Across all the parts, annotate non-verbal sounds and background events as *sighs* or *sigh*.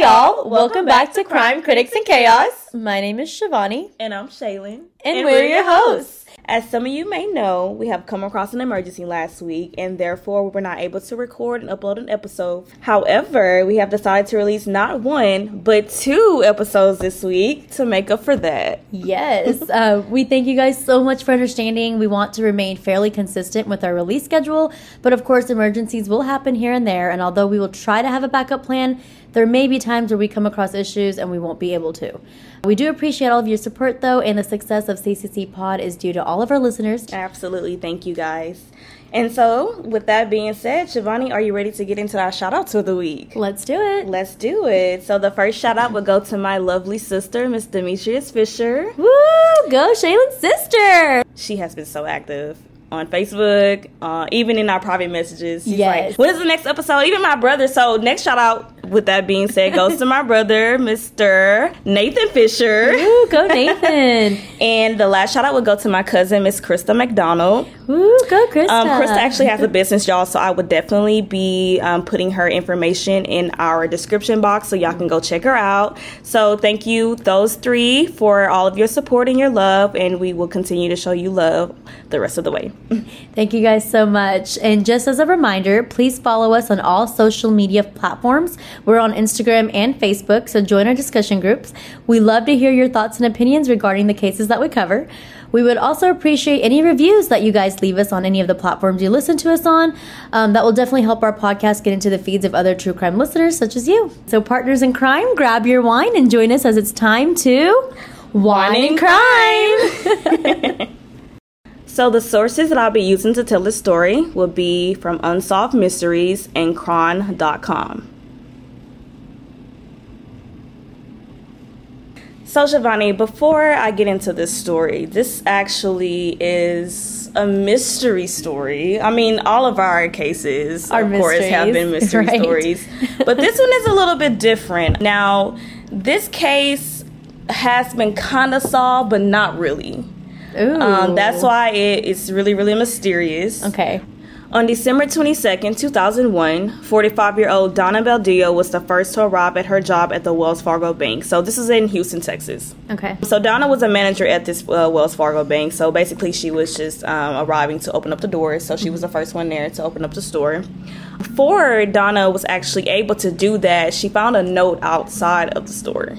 Hey y'all, welcome back to Crime Critics and Chaos. My name is Shivani. And I'm Shaylin. And, we're your hosts. As some of you may know, we have come across an emergency last week and therefore we were not able to record and upload an episode. However, we have decided to release not one, but two episodes this week to make up for that. Yes, *laughs* uh, we thank you guys so much for understanding. We want to remain fairly consistent with our release schedule, but of course, emergencies will happen here and there. And although we will try to have a backup plan, there may be times where we come across issues and we won't be able to. We do appreciate all of your support, though, and the success of CCC Pod is due to all of our listeners. Absolutely. Thank you guys. And so, with that being said, Shivani, are you ready to get into our shout outs of the week? Let's do it. Let's do it. So, the first shout out would go to my lovely sister, Miss Demetrius Fisher. Woo! Go, Shaylin's sister. She has been so active on Facebook, uh, even in our private messages. She's Yes. like, when is the next episode? Even my brother. So, next shout out, with that being said, goes to my brother, *laughs* Mr. Nathan Fisher. Woo! Go, Nathan. *laughs* And the last shout out would go to my cousin, Miss Christa McDonald. Woo! Go, Christa. Um, Christa actually has a business, y'all, so I would definitely be um, putting her information in our description box so y'all can go check her out. So thank you, those three, for all of your support and your love, and we will continue to show you love the rest of the way. *laughs* Thank you guys so much. And just as a reminder, please follow us on all social media platforms. We're on Instagram and Facebook, so join our discussion groups. We love to hear your thoughts and opinions regarding the cases that we cover. We would also appreciate any reviews that you guys leave us on any of the platforms you listen to us on. Um, that will definitely help our podcast get into the feeds of other true crime listeners such as you. So, partners in crime, grab your wine and join us as it's time to wine and crime. *laughs* So the sources that I'll be using to tell this story will be from Unsolved Mysteries and Chron.com. So Shivani, before I get into this story, this actually is a mystery story. I mean, all of our cases, Are of course, have been mystery *laughs* right. stories, but this one is a little bit different. Now, this case has been kind of solved, but not really. Ooh. Um, that's why it is really, really mysterious. Okay. On December 22nd, 2001, 45 year old Donna Baldeo was the first to arrive at her job at the Wells Fargo Bank. So, this is in Houston, Texas. Okay. So, Donna was a manager at this uh, Wells Fargo Bank. So, basically, she was just um, arriving to open up the doors. So, she was the first one there to open up the store. Before Donna was actually able to do that, she found a note outside of the store.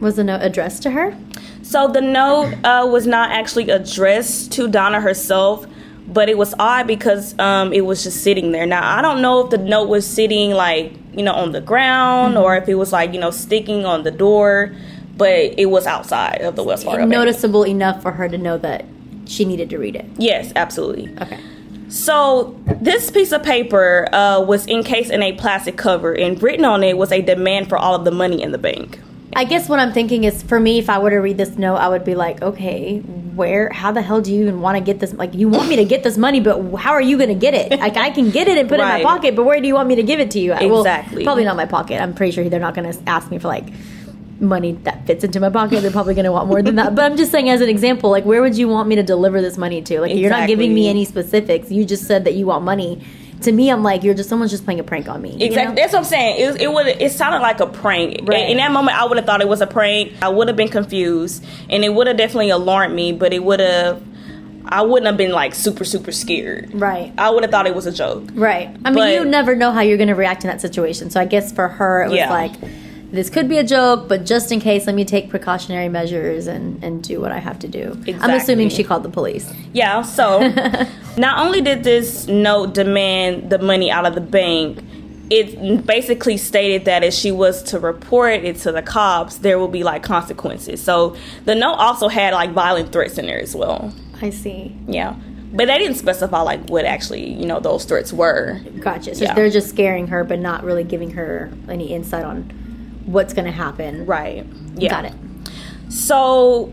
Was the note addressed to her? So the note uh, was not actually addressed to Donna herself, but it was odd because um, it was just sitting there. Now I don't know if the note was sitting like you know on the ground or if it was like you know sticking on the door, but it was outside of the Wells Fargo. Bank. Noticeable enough for her to know that she needed to read it. Yes, absolutely. Okay. So this piece of paper uh, was encased in a plastic cover, and written on it was a demand for all of the money in the bank. I guess what I'm thinking is for me, if I were to read this note, I would be like, okay, where, how the hell do you even want to get this? Like, you want me to get this money, but how are you going to get it? Like, I can get it and put it in my pocket, but where do you want me to give it to you? Well, Exactly. probably not my pocket. I'm pretty sure they're not going to ask me for like money that fits into my pocket. They're probably going to want more than that. But I'm just saying, as an example, like, where would you want me to deliver this money to? Like, you're not giving me any specifics. You just said that you want money. To me, I'm like, you're just someone's just playing a prank on me. you Exactly. know? That's what I'm saying. It, it would. It sounded like a prank. Right. In that moment, I would have thought it was a prank. I would have been confused, and it would have definitely alarmed me. But it would have. I wouldn't have been like super super scared. Right. I would have thought it was a joke. Right. I mean, But- you never know how you're going to react in that situation. So I guess for her, it was Yeah. like, this could be a joke, but just in case, let me take precautionary measures and, and do what I have to do. I'm assuming she called the police. Yeah. So, *laughs* not only did this note demand the money out of the bank, it basically stated that if she was to report it to the cops, there will be like consequences. So the note also had like violent threats in there as well. I see. Yeah. But they didn't specify like what actually, you know, those threats were. Gotcha. So Yeah. they're just scaring her, but not really giving her any insight on what's going to happen. Right. Yeah. Got it. So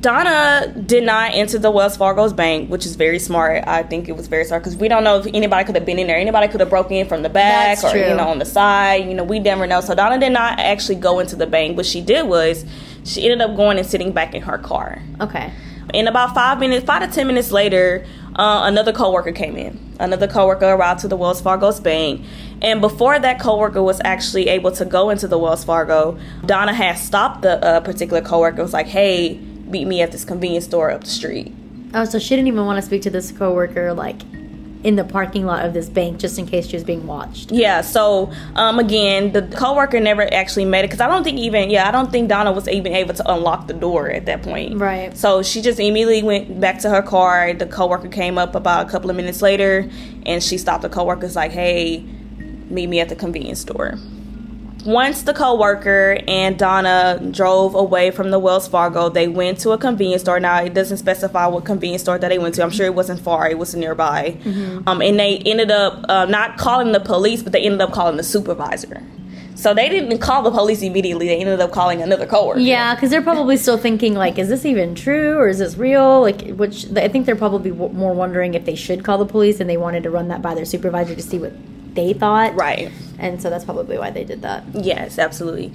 Donna did not enter the Wells Fargo's bank, which is very smart. I think it was very smart because we don't know if anybody could have been in there. Anybody could have broken in from the back That's or true. you know on the side. You know, we never know. So Donna did not actually go into the bank. What she did was she ended up going and sitting back in her car. Okay. And about five minutes, five to ten minutes later, uh, another coworker came in. Another coworker arrived to the Wells Fargo's bank. And before that coworker was actually able to go into the Wells Fargo, Donna had stopped the uh, particular coworker. Was like, "Hey, meet me at this convenience store up the street." Oh, so she didn't even want to speak to this coworker like in the parking lot of this bank just in case she was being watched. Yeah. So um, again, the coworker never actually made it because I don't think even yeah I don't think Donna was even able to unlock the door at that point. Right. So she just immediately went back to her car. The coworker came up about a couple of minutes later, and she stopped the coworker's like, "Hey, meet me at the convenience store." Once the coworker and Donna drove away from the Wells Fargo, they went to a convenience store. Now it doesn't specify what convenience store that they went to. I'm sure it wasn't far; it was nearby. Um, and they ended up uh, not calling the police, but they ended up calling the supervisor. So they didn't call the police immediately. They ended up calling another coworker. Yeah, because they're probably still thinking like, is this even true or is this real? Like, which I think they're probably w- more wondering if they should call the police, and they wanted to run that by their supervisor to see what they thought. Right. And so that's probably why they did that. Yes, absolutely.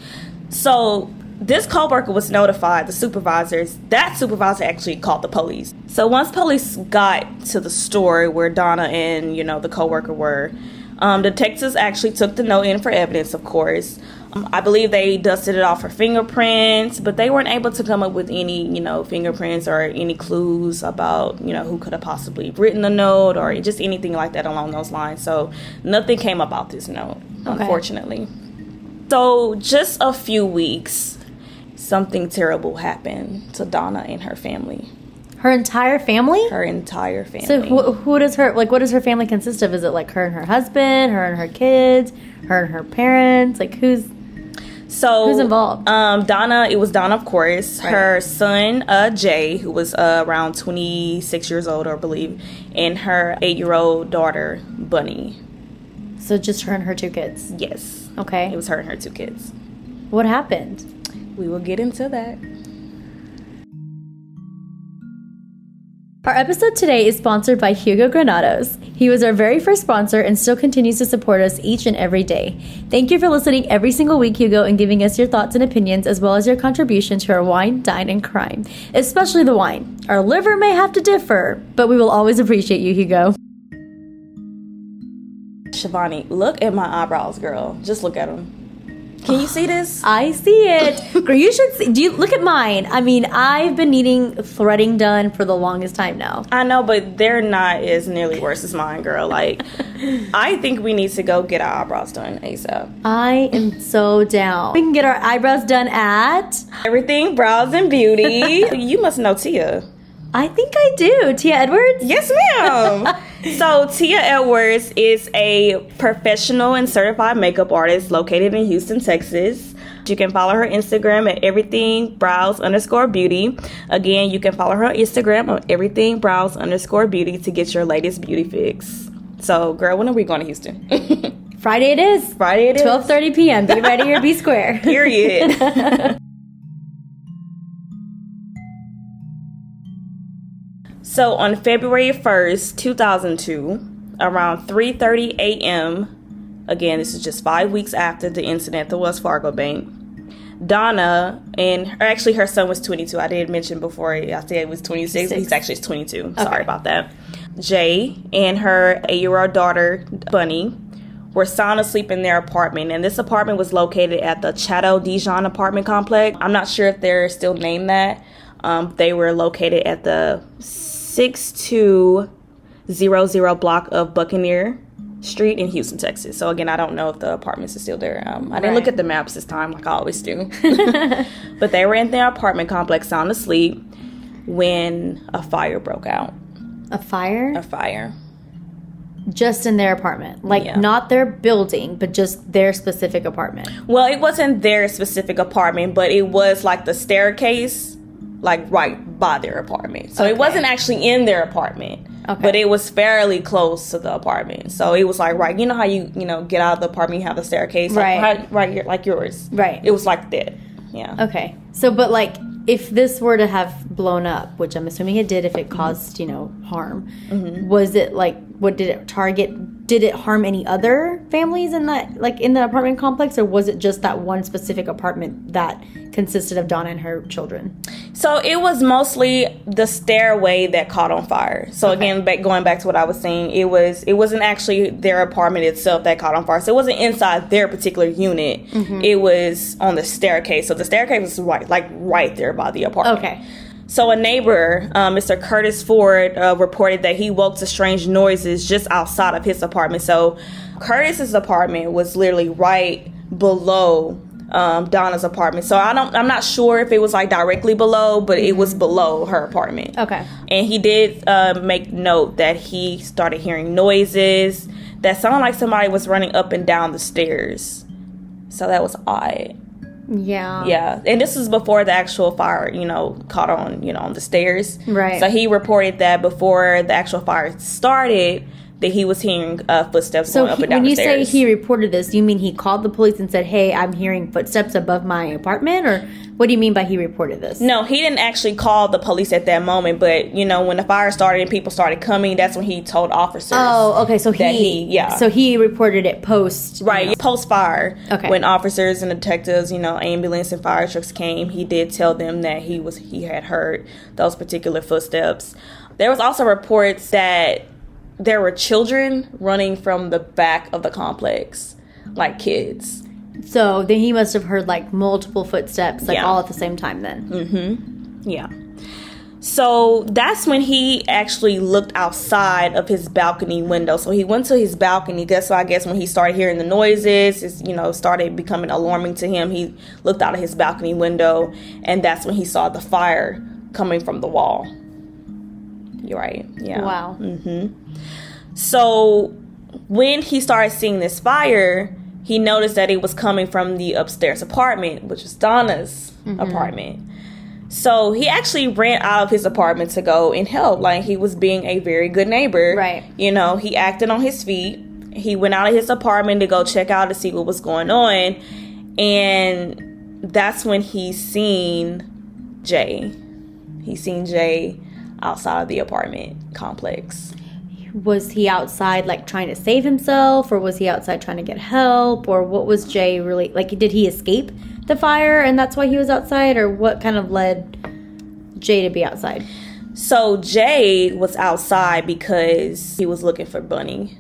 So this coworker was notified, the supervisors, that supervisor actually called the police. So once police got to the store where Donna and, you know, the coworker were, um, detectives actually took the note in for evidence, of course. I believe they dusted it off for fingerprints, but they weren't able to come up with any, you know, fingerprints or any clues about, you know, who could have possibly written the note or just anything like that along those lines. So nothing came about this note, unfortunately. So, just a few weeks, something terrible happened to Donna and her family. Her entire family. Her entire family. So who, who does her like? What does her family consist of? Is it like her and her husband, her and her kids, her and her parents? Like who's So Who's involved? Um, Donna. It was Donna, of course. Right. Her son, uh, Jay, who was uh, around twenty six years old, I believe, and her eight year old daughter, Bunnie. so just her and her two kids? Yes, Okay. it was her and her two kids. what happened? We will get into that. Our episode today is sponsored by Hugo Granados. He was our very first sponsor and still continues to support us each and every day. Thank you for listening every single week, Hugo, and giving us your thoughts and opinions as well as your contribution to our wine, dine, and crime, especially the wine. Our liver may have to differ, but we will always appreciate you, Hugo. Shivani, look at my eyebrows, girl. Just look at them. Can you see this? *gasps* I see it. Girl, you should see. Do you look at mine? I mean, I've been needing threading done for the longest time now. I know, but they're not as nearly worse as mine, girl. Like, *laughs* I think we need to go get our eyebrows done ASAP. I am so down. We can get our eyebrows done at. Everything brows and beauty. *laughs* you must know Tia. I think I do. Tia Edwards? Yes, ma'am. *laughs* so Tia Edwards is a professional and certified makeup artist located in Houston, Texas. You can follow her Instagram at everything brows underscore beauty. Again, you can follow her on Instagram on everything brows underscore beauty to get your latest beauty fix. So, girl, when are we going to Houston? *laughs* Friday it is. Friday it is. 12:30 p.m. Be ready or be square. Period. *laughs* so on February 1st, 2002, around 3:30 a.m., again, this is just 5 weeks after the incident at the Wells Fargo Bank. Donna and or actually her son was 22. I did mention before I said it was 26. Six. He's actually 22. Okay. Sorry about that. Jay and her 8-year-old daughter Bunnie were sound asleep in their apartment, and this apartment was located at the Chateau Dijon apartment complex. I'm not sure if they're still named that. Um, they were located at the 6200 block of Buccaneer Street in Houston, Texas. So again, I don't know if the apartments are still there. Um, I didn't look at the maps this time, like I always do. *laughs* *laughs* but they were in their apartment complex, sound asleep, when a fire broke out. A fire? A fire. Just in their apartment. Like Yeah. not their building, but just their specific apartment. Well, it wasn't their specific apartment, but it was like the staircase, like right by their apartment. So Okay. it wasn't actually in their apartment, Okay. but it was fairly close to the apartment. So it was like right, you know how you you know get out of the apartment, you have the staircase, like, Right. right, right, your- like yours, Right. It was like that, yeah. Okay. So, but like, if this were to have blown up, which I'm assuming it did, if it caused you know harm, mm-hmm. was it like what did it target? Did it harm any other families in that like in the apartment complex, or was it just that one specific apartment that consisted of Donna and her children? So it was mostly the stairway that caught on fire. So Okay. again, back going back to what I was saying, it was it wasn't actually their apartment itself that caught on fire. So it wasn't inside their particular unit. Mm-hmm. It was on the staircase. So the staircase was right, like right there by the apartment. Okay. So a neighbor, uh, Mr. Curtis Ford, uh, reported that he woke to strange noises just outside of his apartment. So Curtis's apartment was literally right below um, Donna's apartment. So I don't, I'm not sure if it was like directly below, but it was below her apartment. Okay. And he did uh, make note that he started hearing noises that sounded like somebody was running up and down the stairs. So that was odd. Yeah. Yeah, and this is before the actual fire, you know, caught on, you know, on the stairs. Right. So he reported that before the actual fire started, that he was hearing uh, footsteps So going up he, and down when you say he reported this, you mean he called the police and said, "Hey, I'm hearing footsteps above my apartment," or what do you mean by he reported this? no, he didn't actually call the police at that moment, but you know, when the fire started and people started coming, that's when he told officers. Oh, okay. So he, he- yeah. So he reported it post. Right, post fire, Okay. when officers and detectives, you know, ambulance and fire trucks came, he did tell them that he was he had heard those particular footsteps. There was also reports that there were children running from the back of the complex, like kids. So then he must have heard like multiple footsteps, like Yeah. all at the same time. Then. Mm-hmm. Yeah. So that's when he actually looked outside of his balcony window. So he went to his balcony. That's why I guess when he started hearing the noises, it's, you know, started becoming alarming to him. He looked out of his balcony window, and that's when he saw the fire coming from the wall. You're right. Yeah. Wow. Mm-hmm. So when he started seeing this fire, he noticed that it was coming from the upstairs apartment, which was Donna's mm-hmm. apartment. So he actually ran out of his apartment to go and help. Like he was being a very good neighbor. Right. You know, he acted on his feet. He went out of his apartment to go check out to see what was going on. And that's when he seen Jay. He seen Jay outside of the apartment complex. Was he outside like trying to save himself, or was he outside trying to get help, or what was Jay really like? Did he escape the fire and that's why he was outside, or what kind of led Jay to be outside? So Jay was outside because he was looking for Bunnie.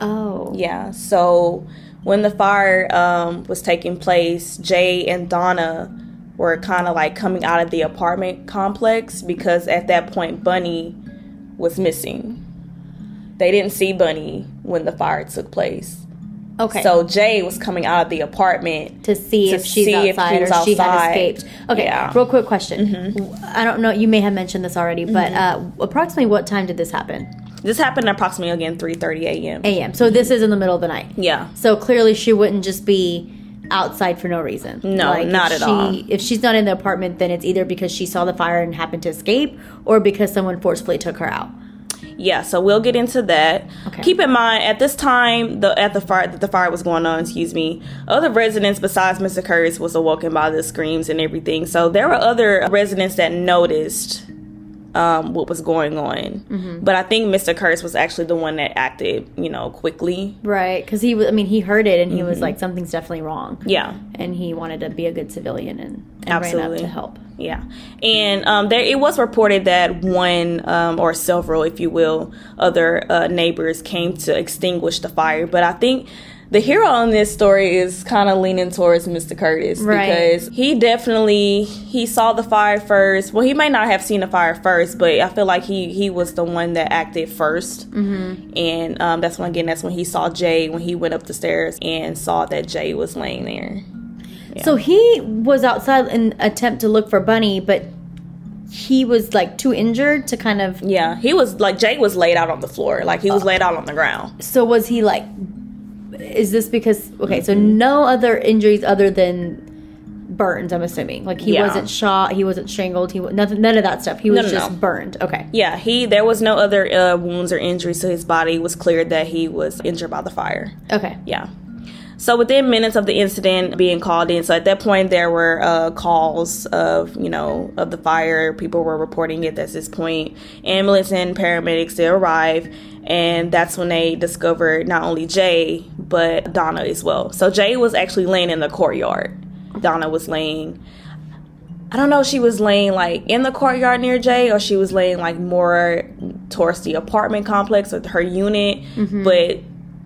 Oh. Yeah. So when the fire um, was taking place, Jay and Donna were kind of like coming out of the apartment complex because at that point Bunnie was missing. They didn't see Bunnie when the fire took place. Okay. So Jay was coming out of the apartment. to see to if she's see if outside was or she had escaped. Okay, Yeah. Mm-hmm. real quick question. I don't know. You may have mentioned this already, but uh, approximately what time did this happen? This happened approximately again 3:30 a.m. A.M. So this is in the middle of the night. Yeah. So clearly, she wouldn't just be outside for no reason. No, if not at she, all. If she's not in the apartment, then it's either because she saw the fire and happened to escape, or because someone forcefully took her out. Yeah, so we'll get into that. Okay. Keep in mind, at this time, the at the fire that the fire was going on, excuse me, other residents besides Mr. Curtis was awoken by the screams and everything. So there were other residents that noticed um, what was going on. Mm-hmm. But I think Mr. Curtis was actually the one that acted, you know, quickly. Right? Because he was. I mean, he heard it and he Mm-hmm. was like, something's definitely wrong. Yeah. And he wanted to be a good civilian and, and ran up Absolutely. to help. Yeah, and um, there it was reported that one um, or several, if you will, other uh, neighbors came to extinguish the fire. But I think the hero in this story is kind of leaning towards Mr. Curtis Right. because he definitely he saw the fire first. Well, he may not have seen the fire first, but I feel like he he was the one that acted 1st mm-hmm. and um, that's when again that's when he saw Jay when he went up the stairs and saw that Jay was laying there. So he was outside in attempt to look for Bunnie, but he was like too injured to kind of. Yeah, he was like Jay was laid out on the floor, like he was laid out on the ground. So was he like? Is this because okay? So no other injuries other than burns. I'm assuming like he Yeah. wasn't shot, he wasn't strangled, he wa- nothing, none of that stuff. He was no, just no. burned. Okay. Yeah, he there was no other uh, wounds or injuries to his body. It was clear that he was injured by the fire. Okay. Yeah. So within minutes of the incident being called in, so at that point there were uh, calls of you know of the fire. People were reporting it. At this point, ambulance and paramedics they arrive, and that's when they discovered not only Jay but Donna as well. So Jay was actually laying in the courtyard. Donna was laying. I don't know if she was laying like in the courtyard near Jay or she was laying like more towards the apartment complex or her unit. But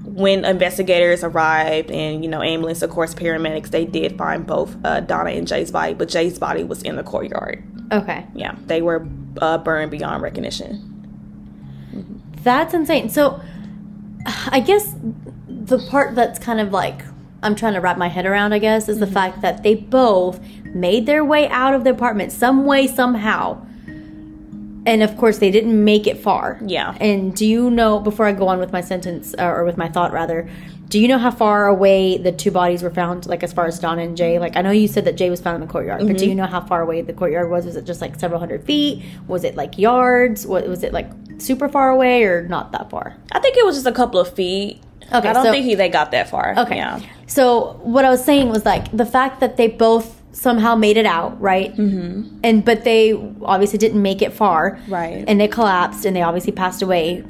when investigators arrived and you know ambulance, of course, paramedics, they did find both uh, Donna and Jay's body, but Jay's body was in the courtyard. Okay. Yeah, they were uh, burned beyond recognition. That's insane. So, I guess the part that's kind of like I'm trying to wrap my head around, I guess, is the Mm-hmm. fact that they both made their way out of the apartment some way, somehow. And of course, they didn't make it far. Yeah. And do you know, before I go on with my sentence, uh, or with my thought rather, do you know how far away the two bodies were found, like as far as Donna and Jay? Like, I know you said that Jay was found in the courtyard, but Mm-hmm. do you know how far away the courtyard was? Was it just like several hundred feet? Was it like yards? What, was it like super far away or not that far? I think it was just a couple of feet. Okay, I don't so- think he, they got that far. Okay. Yeah. So what I was saying was like the fact that they both somehow made it out, right? Mm-hmm. And but they obviously didn't make it far, Right. And they collapsed, and they obviously passed away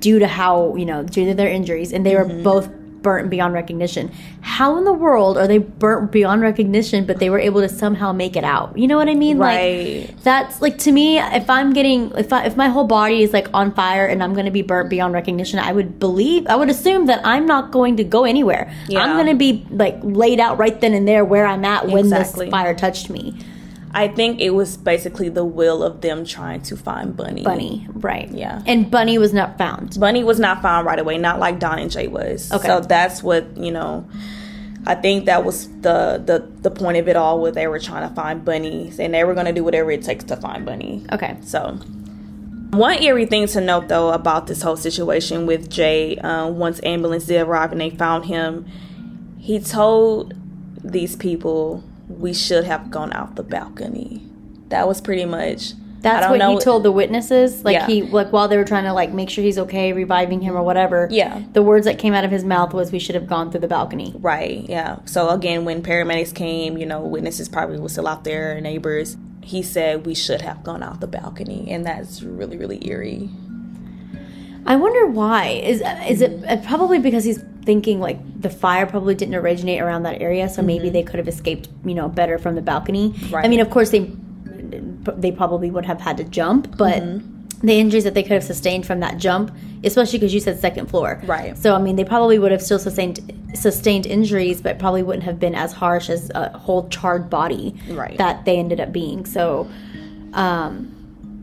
due to how you know due to their injuries, and they Mm-hmm. were both burnt beyond recognition. How in the world are they burnt beyond recognition, but they were able to somehow make it out? You know what I mean? Right. Like that's like to me, if I'm getting if I, if my whole body is like on fire and I'm going to be burnt beyond recognition, I would believe I would assume that I'm not going to go anywhere. Yeah. I'm going to be like laid out right then and there where I'm at when Exactly. this fire touched me. I think it was basically the will of them trying to find Bunnie. Bunnie, right? Yeah. And Bunnie was not found. Bunnie was not found right away, not like Don and Jay was. Okay. So that's what, you know, I think that was the the, the point of it all where they were trying to find Bunnie and they were going to do whatever it takes to find Bunnie. Okay. So, one eerie thing to note though about this whole situation with Jay, uh, once ambulance did arrive and they found him, he told these people we should have gone out the balcony. That was pretty much. I That's what know- he told the witnesses. Like Yeah. he like while they were trying to like make sure he's okay, reviving him or whatever. Yeah. The words that came out of his mouth was we should have gone through the balcony. Right, yeah. So again, when paramedics came, you know, witnesses probably were still out there, neighbors. He said we should have gone out the balcony, and that's really, really eerie. I wonder why. Is is it uh, probably because he's thinking like the fire probably didn't originate around that area, so maybe they could have escaped, you know, better from the balcony. I mean, of course they they probably would have had to jump, but the injuries that they could have sustained from that jump, especially because you said second floor, Right. So I mean, they probably would have still sustained sustained injuries, but probably wouldn't have been as harsh as a whole charred body Right. that they ended up being. So. Um,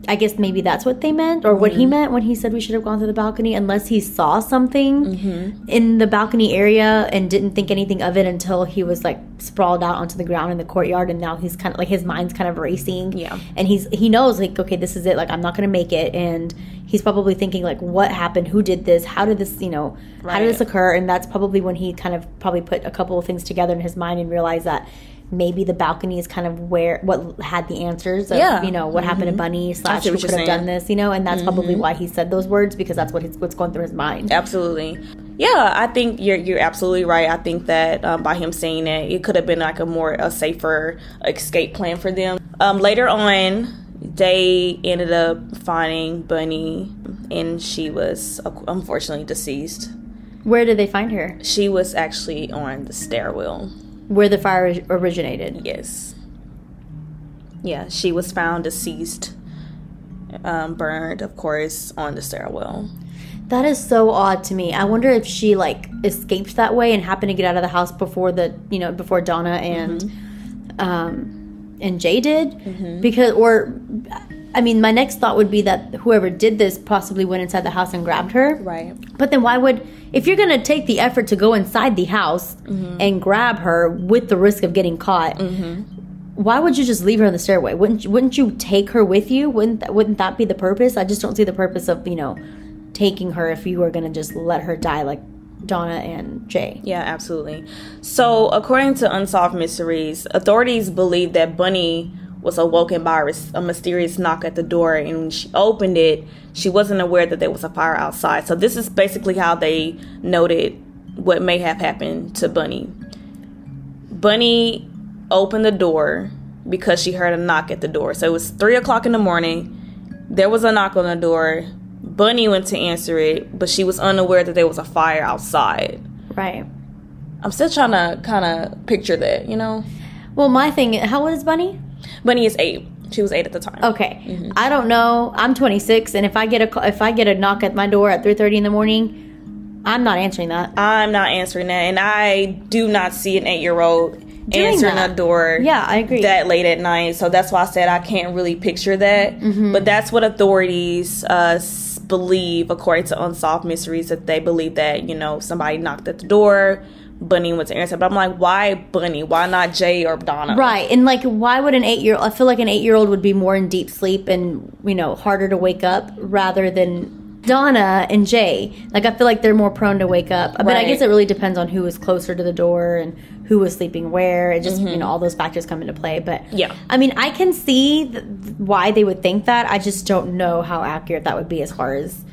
I guess maybe that's what they meant, or what Mm-hmm. he meant when he said we should have gone to the balcony, unless he saw something Mm-hmm. in the balcony area and didn't think anything of it until he was like sprawled out onto the ground in the courtyard, and now he's kind of like his mind's kind of racing. Yeah. and he's he knows like okay, this is it. Like I'm not gonna make it, and he's probably thinking like what happened, who did this, how did this, you know, how did this occur? And that's probably when he kind of probably put a couple of things together in his mind and realized that. Maybe the balcony is kind of where what had the answers of Yeah. you know what happened to Bunnie slash who could have done this you know and that's probably why he said those words because that's what his, what's going through his mind Absolutely. Yeah, I think you're you're absolutely right. I think that um, by him saying that, it could have been like a more a safer escape plan for them. Um, later on, they ended up finding Bunny, and she was uh, unfortunately deceased. where did they find her She was actually on the stairwell. Where the fire originated Yes. Yeah, she was found deceased, um, burned, of course, on the stairwell. that is so odd to me i wonder if she like escaped that way and happened to get out of the house before the you know before donna and Mm-hmm. um and jay did because or i mean my next thought would be that whoever did this possibly went inside the house and grabbed her Right. But then why would if you're gonna take the effort to go inside the house Mm-hmm. and grab her with the risk of getting caught? Why would you just leave her in the stairway? Wouldn't you, wouldn't you take her with you? Wouldn't that, wouldn't that be the purpose? I just don't see the purpose of you know taking her if you were gonna just let her die like Donna and Jay. Yeah, absolutely. So, according to Unsolved Mysteries, authorities believe that Bunnie was awoken by a mysterious knock at the door, and when she opened it, she wasn't aware that there was a fire outside. So, this is basically how they noted what may have happened to Bunnie. Bunnie opened the door because she heard a knock at the door. So, it was three o'clock in the morning. There was a knock on the door. Bunnie went to answer it, but she was unaware that there was a fire outside. Right. I'm still trying to kind of picture that, you know? Well, my thing. How old is Bunnie? Bunnie is eight. She was eight at the time. Okay, Mm-hmm. I don't know. I'm 26, and if I get a if I get a knock at my door at 3:30 in the morning, I'm not answering that. I'm not answering that, and I do not see an eight year old answering that. a door. Yeah, I agree. That late at night, so that's why I said I can't really picture that. Mm-hmm. But that's what authorities uh, believe, according to Unsolved Mysteries, that they believe that you know somebody knocked at the door. Bunnie to answer, but I'm like, why Bunnie? Why not Jay or Donna? Right, and like, why would an eight year? Old I feel like an eight year old would be more in deep sleep and you know harder to wake up rather than Donna and Jay. Like, I feel like they're more prone to wake up. But I guess it really depends on who was closer to the door and who was sleeping where. It just you know all those factors come into play. But Mm-hmm. Yeah. I mean, I can see th- why they would think that. I just don't know how accurate that would be as far as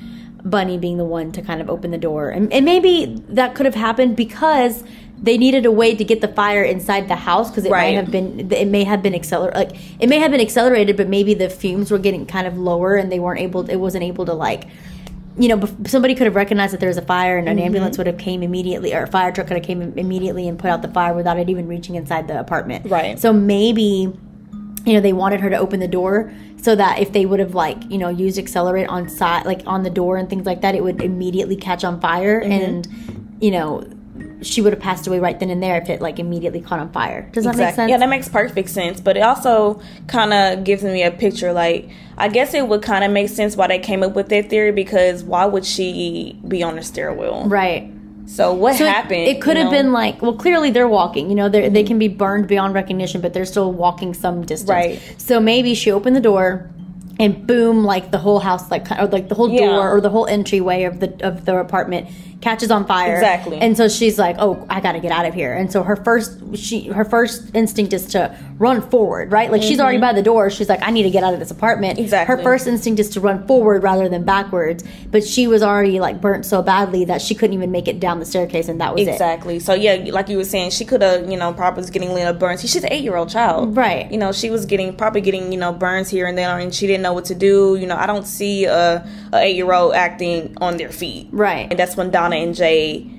Bunnie being the one to kind of open the door. And, and maybe that could have happened because they needed a way to get the fire inside the house because it Right. might have been it may have been accelerated like it may have been accelerated but maybe the fumes were getting kind of lower and they weren't able it wasn't able to like you know somebody could have recognized that there was a fire and an Mm-hmm. ambulance would have came immediately or a fire truck could have came immediately and put out the fire without it even reaching inside the apartment Right. so maybe you know they wanted her to open the door so that if they would have like you know used accelerate on side like on the door and things like that it would immediately catch on fire Mm-hmm. and you know she would have passed away right then and there if it like immediately caught on fire does that make sense Yeah, that makes perfect sense. But it also kind of gives me a picture. Like, I guess it would kind of make sense why they came up with that theory because why would she be on the stairwell? right So what So happened? It, could have know? been like, well, clearly they're walking. You know, they they can be burned beyond recognition, but they're still walking some distance. Right. So maybe she opened the door, and boom, like the whole house, like or like the whole Yeah. door or the whole entryway of the of the apartment catches on fire. Exactly. And so she's like, oh, I got to get out of here. And so her first she her first instinct is to run forward, right? Like she's already by the door. She's like, I need to get out of this apartment. Mm-hmm. Exactly. Her first instinct is to run forward rather than backwards. But she was already like burnt so badly that she couldn't even make it down the staircase, and that was it. Exactly. So yeah, like you were saying, she could have, you know, probably was getting Lena burns. She's an eight year old child, Right. You know, she was getting probably getting, you know, burns here and there, and she didn't know what to do. You know, I don't see a, a eight year old acting on their feet, Right. And that's when Donna and Jay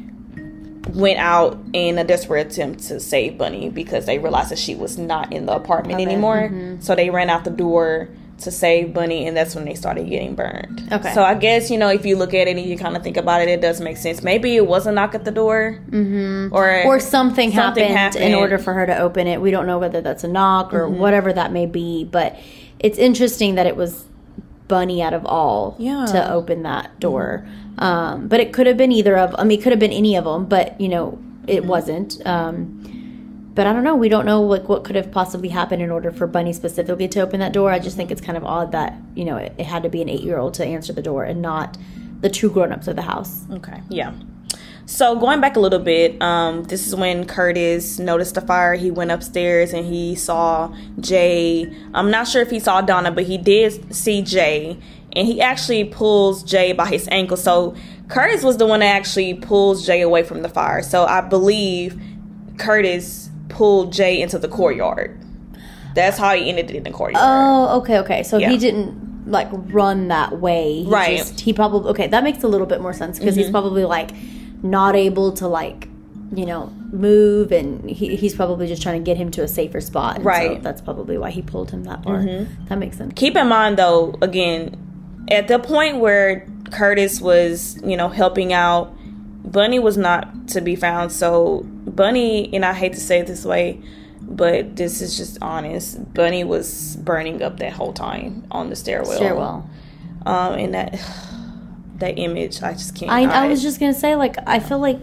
went out in a desperate attempt to save Bunnie because they realized that she was not in the apartment Okay. anymore. Mm-hmm. So they ran out the door to save Bunnie, and that's when they started getting burned. Okay. So I guess you know if you look at it and you kind of think about it, it does make sense. Maybe it was a knock at the door, mm-hmm. or or something, Something happened, happened. in order for her to open it. We don't know whether that's a knock or Mm-hmm. whatever that may be, but it's interesting that it was Bunnie out of all Yeah. To open that door. Um, but it could have been either of. I mean, it could have been any of them, but you know, it Mm-hmm. wasn't. Um, but I don't know. We don't know like what could have possibly happened in order for Bunnie specifically to open that door. I just think it's kind of odd that you know it, it had to be an eight year old to answer the door and not the two grown ups of the house. Okay, yeah. So going back a little bit, um, this is when Curtis noticed the fire. He went upstairs and he saw Jay. I'm not sure if he saw Donna, but he did see Jay, and he actually pulls Jay by his ankle. So Curtis was the one that actually pulls Jay away from the fire. So I believe Curtis pulled Jay into the courtyard. That's how he ended it in the courtyard. Oh, okay, okay. So Yeah. he didn't like run that way. He Right. Just, he probably okay. That makes a little bit more sense because he's Mm-hmm. probably like not able to like you know move, and he, he's probably just trying to get him to a safer spot. And Right. Mm-hmm. that's probably why he pulled him that far. That makes sense. keep in mind though again at the point where curtis was you know helping out bunnie was not to be found so bunnie and i hate to say it this way but this is just honest bunnie was burning up that whole time on the stairwell Stairwell. um and that that image i just can't I, I was just gonna say like I feel like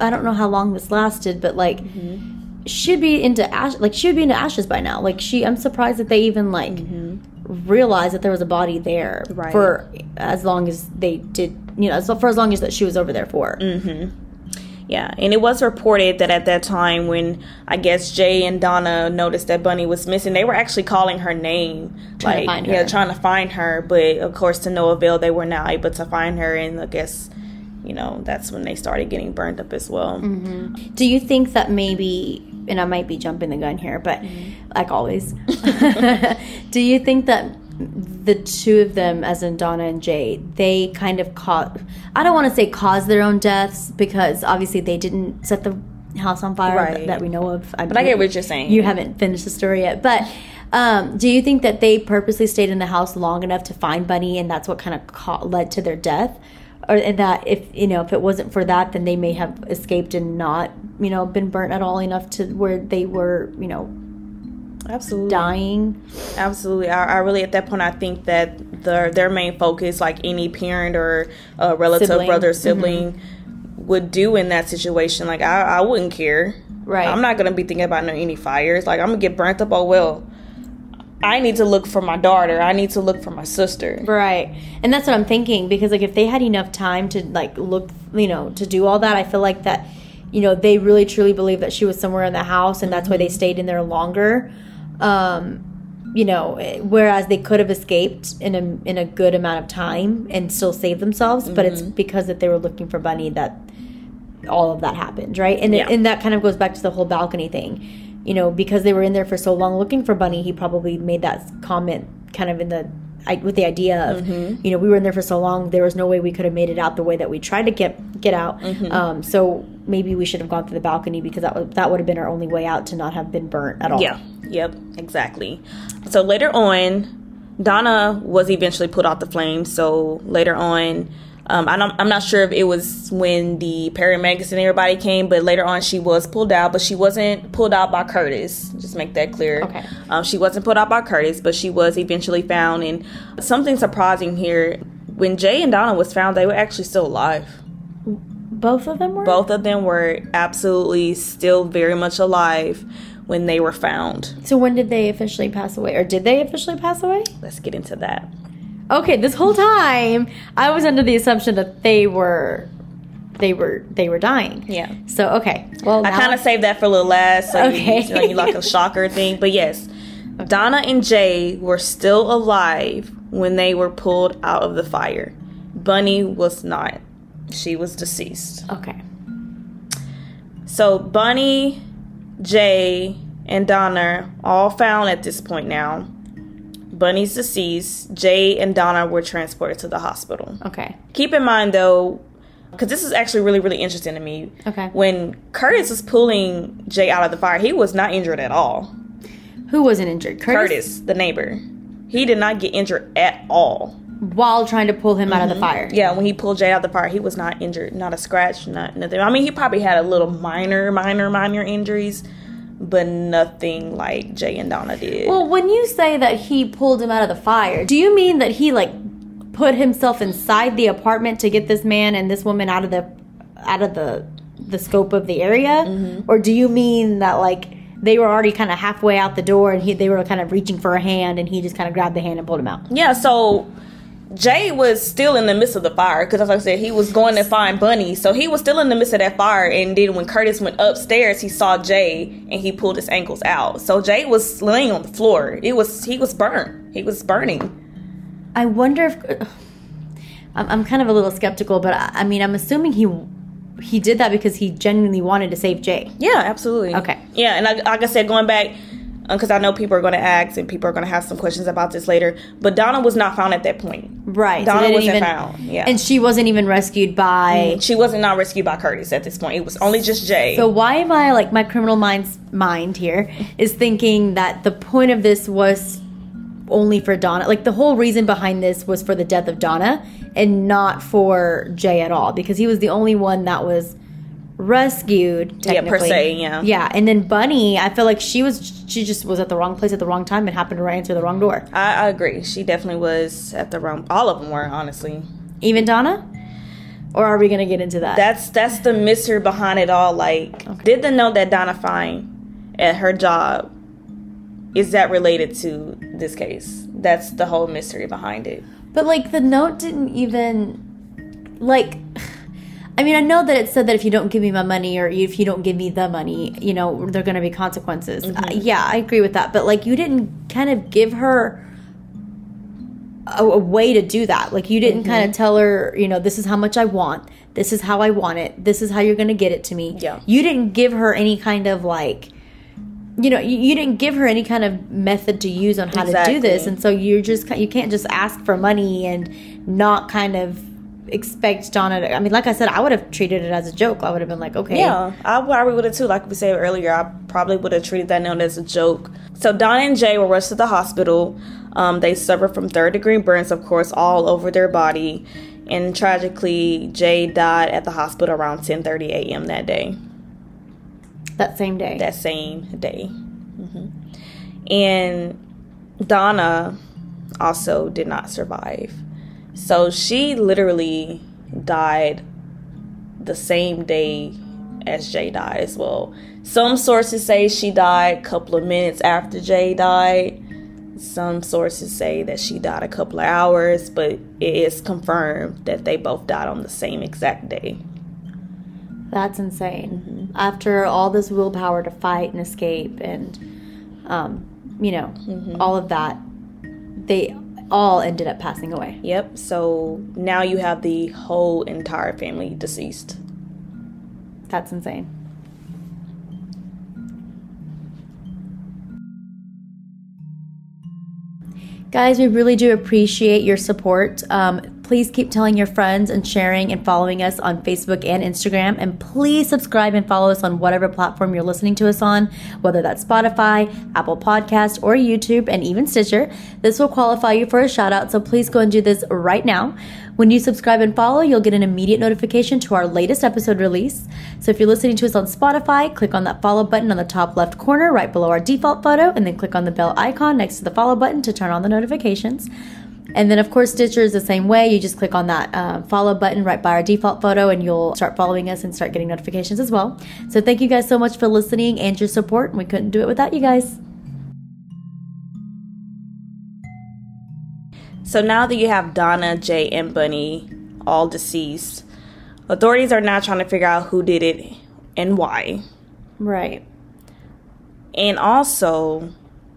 I don't know how long this lasted, but like Mm-hmm. she'd be into ash like she would be into ashes by now. Like she, I'm surprised that they even like realized that there was a body there Mm-hmm. Right. for as long as they did. You know, so for as long as that she was over there for. Mm. Yeah, and it was reported that at that time, when I guess Jay and Donna noticed that Bunnie was missing, they were actually calling her name, Trying to like yeah, trying to find her. But of course, to no avail. They were not able to find her, and I guess you know that's when they started getting burned up as well. Mm-hmm. Do you think that maybe, and I might be jumping the gun here, but Mm-hmm. like always, *laughs* do you think that the two of them, as in Donna and Jay, they kind of caught, I don't want to say caused their own deaths because obviously they didn't set the house on fire Right. that, that we know of. But I get what you're saying. You haven't finished the story yet, but um, do you think that they purposely stayed in the house long enough to find Bunnie, and that's what kind of ca- led to their death? Or and that if you know if it wasn't for that, then they may have escaped and not you know been burnt at all enough to where they were you know absolutely dying. Absolutely. I, I really, at that point, I think that their their main focus, like any parent or uh, relative, Sibling. brother, sibling, would do in that situation. Like I, I wouldn't care. Right. I'm not gonna be thinking about no, any fires. Like I'm gonna get burnt up. Oh well. I need to look for my daughter. I need to look for my sister. Right. And that's what I'm thinking because like if they had enough time to like look, you know, to do all that, I feel like that you know, they really truly believe that she was somewhere in the house and that's why they stayed in there longer. Um you know, eh, whereas they could have escaped in a in a good amount of time and still save themselves, but it's because that they were looking for Bunnie that all of that happened, right? And Yeah. it, and that kind of goes back to the whole balcony thing. You know, because they were in there for so long looking for Bunnie, he probably made that comment kind of in the I, with the idea of you know we were in there for so long there was no way we could have made it out the way that we tried to get get out um, so maybe we should have gone through the balcony because that would that would have been our only way out to not have been burnt at all Yeah. Yep. Exactly. So later on, Donna was eventually put out the flames. So later on, um, I don't, I'm not sure if it was when the paramedics and everybody came, but later on she was pulled out, but she wasn't pulled out by Curtis. Just make that clear. Okay. Um, she wasn't pulled out by Curtis, but she was eventually found. And something surprising here: when Jay and Donna was found, they were actually still alive. both of them were Both of them were absolutely still very much alive when they were found. so when did they officially pass away or did they officially pass away Let's get into that. Okay this whole time i was under the assumption that they were they were they were dying Yeah. so okay well I kind of saved that for a little last, so Okay. you, you, know, you like a shocker thing. But yes, Donna and Jay were still alive when they were pulled out of the fire. Bunnie was not. She was deceased. okay So Bunnie, Jay, and Donna all found at this point now. Bunnie's deceased. Jay and Donna were transported to the hospital. okay Keep in mind though, because this is actually really, really interesting to me. Okay. When Curtis was pulling Jay out of the fire, he was not injured at all. who wasn't injured Curtis, the neighbor, he did not get injured at all. while trying to pull him out of the mm-hmm. fire Yeah, when he pulled Jay out of the fire, he was not injured, not a scratch, not nothing. I mean, he probably had a little minor, minor, minor injuries, but nothing like Jay and Donna did. Well, when you say that he pulled him out of the fire, do you mean that he like put himself inside the apartment to get this man and this woman out of the out of the the scope of the area, Mm-hmm. or do you mean that like they were already kind of halfway out the door and he they were kind of reaching for a hand and he just kind of grabbed the hand and pulled him out? Yeah, so Jay was still in the midst of the fire because, as I said, he was going to find Bunnie. So he was still in the midst of that fire. And then when Curtis went upstairs, he saw Jay and he pulled his ankles out. So Jay was laying on the floor. It was he was burnt. He was burning. I wonder if *sighs* I'm, I'm kind of a little skeptical, but I, I mean, I'm assuming he he did that because he genuinely wanted to save Jay. Yeah, absolutely. Okay. Yeah, and like, like I said, going back because I know people are going to ask and people are going to have some questions about this later. But Donna was not found at that point. Right. Donna didn't wasn't even- found. Yeah. And she wasn't even rescued by. Mm, she wasn't not rescued by Curtis at this point. It was only just Jay. So why am I like my criminal mind's mind here is thinking that the point of this was only for Donna. Like the whole reason behind this was for the death of Donna and not for Jay at all because he was the only one that was rescued Yeah, per se, yeah. Yeah, and then Bunnie, I feel like she was she just was at the wrong place at the wrong time and happened to run into the wrong door. I, I agree. She definitely was at the wrong. All of them were honestly. Even Donna? Or are we to get into that? That's that's the mystery behind it all. Like, did the note that Donna Fine at her job is that related to this case? That's the whole mystery behind it. But like the note didn't even like I mean, I know that it said that if you don't give me my money or if you don't give me the money, you know, there're going to be consequences. Uh, yeah, I agree with that. But like you didn't kind of give her a, a way to do that. Like you didn't kind of tell her, you know, this is how much I want. This is how I want it. This is how you're going to get it to me. Yeah. You didn't give her any kind of like you know, you, you didn't give her any kind of method to use on how to do this, and so you're just you can't just ask for money and not kind of expect Donna to, I mean, like I said, I would have treated it as a joke. I would have been like, okay. Yeah, I probably would have too. Like we said earlier, I probably would have treated that note as a joke. So Donna and Jay were rushed to the hospital. Um, they suffered from third degree burns, of course, all over their body. And tragically, Jay died at the hospital around 10:30 a.m. that day. That same day. That same day. hmm And Donna also did not survive. So she literally died the same day as Jay died as well. Some sources say she died a couple of minutes after Jay died. Some sources say that she died a couple of hours, but it is confirmed that they both died on the same exact day. That's insane. After all this willpower to fight and escape and, um, you know, all of that, they all ended up passing away. Yep, so now you have the whole entire family deceased. That's insane. Guys, we really do appreciate your support. Um, please keep telling your friends and sharing and following us on Facebook and Instagram. And please subscribe and follow us on whatever platform you're listening to us on, whether that's Spotify, Apple Podcast, or YouTube, and even Stitcher. This will qualify you for a shout out, so please go and do this right now. When you subscribe and follow, you'll get an immediate notification to our latest episode release. So if you're listening to us on Spotify, click on that follow button on the top left corner right below our default photo, and then click on the bell icon next to the follow button to turn on the notifications. And then, of course, Stitcher is the same way. You just click on that uh, follow button right by our default photo, and you'll start following us and start getting notifications as well. So, thank you guys so much for listening and your support. We couldn't do it without you guys. So now that you have Donna, Jay, and Bunnie all deceased, authorities are now trying to figure out who did it and why. Right. And also,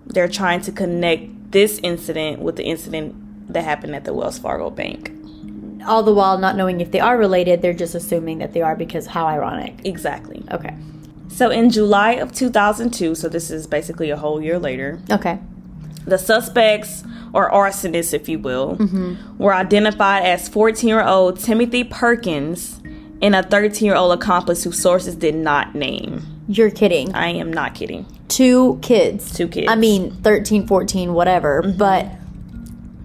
they're trying to connect this incident with the incident that happened at the Wells Fargo Bank. All the while not knowing if they are related, they're just assuming that they are because how ironic. Exactly. Okay. So in July of 2002, so this is basically a whole year later, Okay. the suspects, or arsonists, if you will, mm-hmm. were identified as 14 year old Timothy Perkins and a 13 year old accomplice whose sources did not name. You're kidding. I am not kidding. Two kids. Two kids. I mean, 13, 14, whatever, mm-hmm. but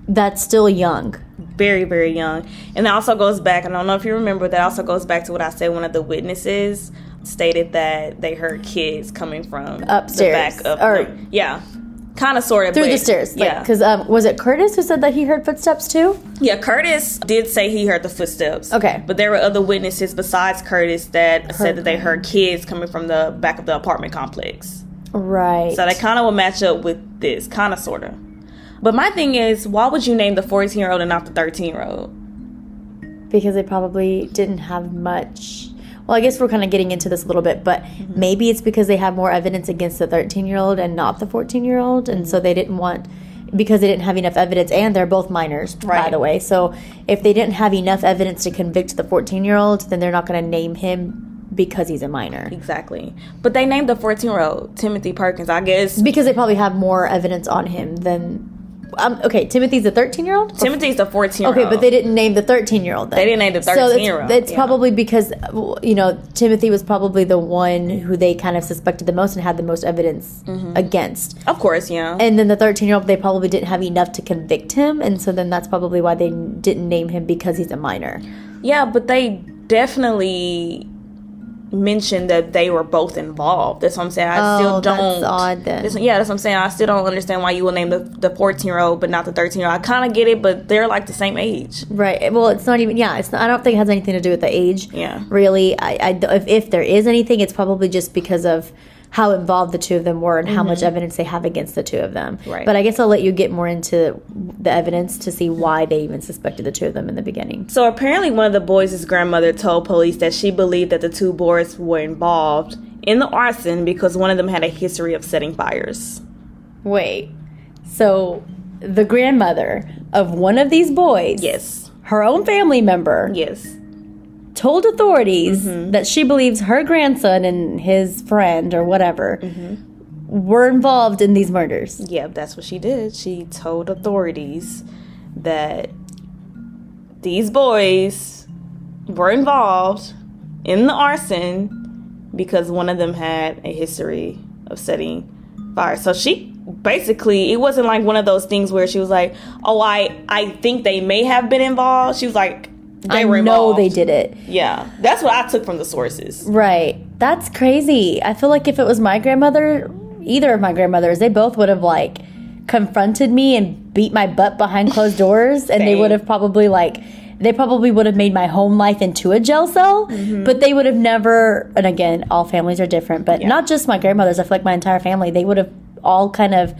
that's still young. very very young and that also goes back i don't know if you remember that also goes back to what i said one of the witnesses stated that they heard kids coming from Upstairs, the back of or- no, yeah kind of sort of Through but- the stairs. yeah Because um, was it Curtis who said that he heard footsteps too? yeah curtis did say he heard the footsteps Okay. but there were other witnesses besides curtis that said that they heard kids coming from the back of the apartment complex Right. so they kind of will match up with this kind of sort of but my thing is why would you name the 14 year old and not the 13 year old because they probably didn't have much. Well, I guess we're kind of getting into this a little bit, but Mm-hmm. maybe it's because they have more evidence against the 13 year old and not the 14 year old. And Mm-hmm. so they didn't want, because they didn't have enough evidence, and they're both minors, by the way. So if they didn't have enough evidence to convict the 14 year old, then they're not going to name him because he's a minor. Exactly. But they named the 14 year old Timothy Perkins, I guess. Because they probably have more evidence on him than. Um, okay, Timothy's a 13 year old? Timothy's a 14 year old. Okay, but they didn't name the 13 year old. They didn't name the So it's, 13-year-old, So it's yeah. probably because, you know, Timothy was probably the one who they kind of suspected the most and had the most evidence Mm-hmm. against. Of course, yeah. And then the 13 year old, they probably didn't have enough to convict him. And so then that's probably why they didn't name him because he's a minor. yeah, but they definitely mentioned that they were both involved. That's what I'm saying. I Oh, still don't. odd then. That's- yeah, that's what I'm saying. I still don't understand why you will name the the 14 year old but not the 13 year old. I kind of get it, but they're like the same age. Right. Well, it's not even, yeah, it's not, I don't think it has anything to do with the age. Yeah. Really. I, I, if, if there is anything, it's probably just because of how involved the two of them were and how much evidence they have against the two of them. Mm-hmm. Right. But I guess I'll let you get more into the evidence to see why they even suspected the two of them in the beginning. So apparently, one of the boys' grandmother told police that she believed that the two boys were involved in the arson because one of them had a history of setting fires. Wait. So the grandmother of one of these boys, Yes. her own family member, Yes. Told authorities Mm-hmm. that she believes her grandson and his friend or whatever Mm-hmm. were involved in these murders. Yeah, that's what she did. She told authorities that these boys were involved in the arson because one of them had a history of setting fire. So she basically it wasn't like one of those things where she was like, "Oh, I I think they may have been involved." She was like, "They I know involved." they did it. Yeah, that's what I took from the sources. Right. That's crazy. I feel like if it was my grandmother, either of my grandmothers, they both would have like confronted me and beat my butt behind closed doors and they would have probably like they probably would have made my home life into a jail cell, mm-hmm. but they would have never and again, all families are different, but not just my grandmothers, I feel like my entire family, they would have all kind of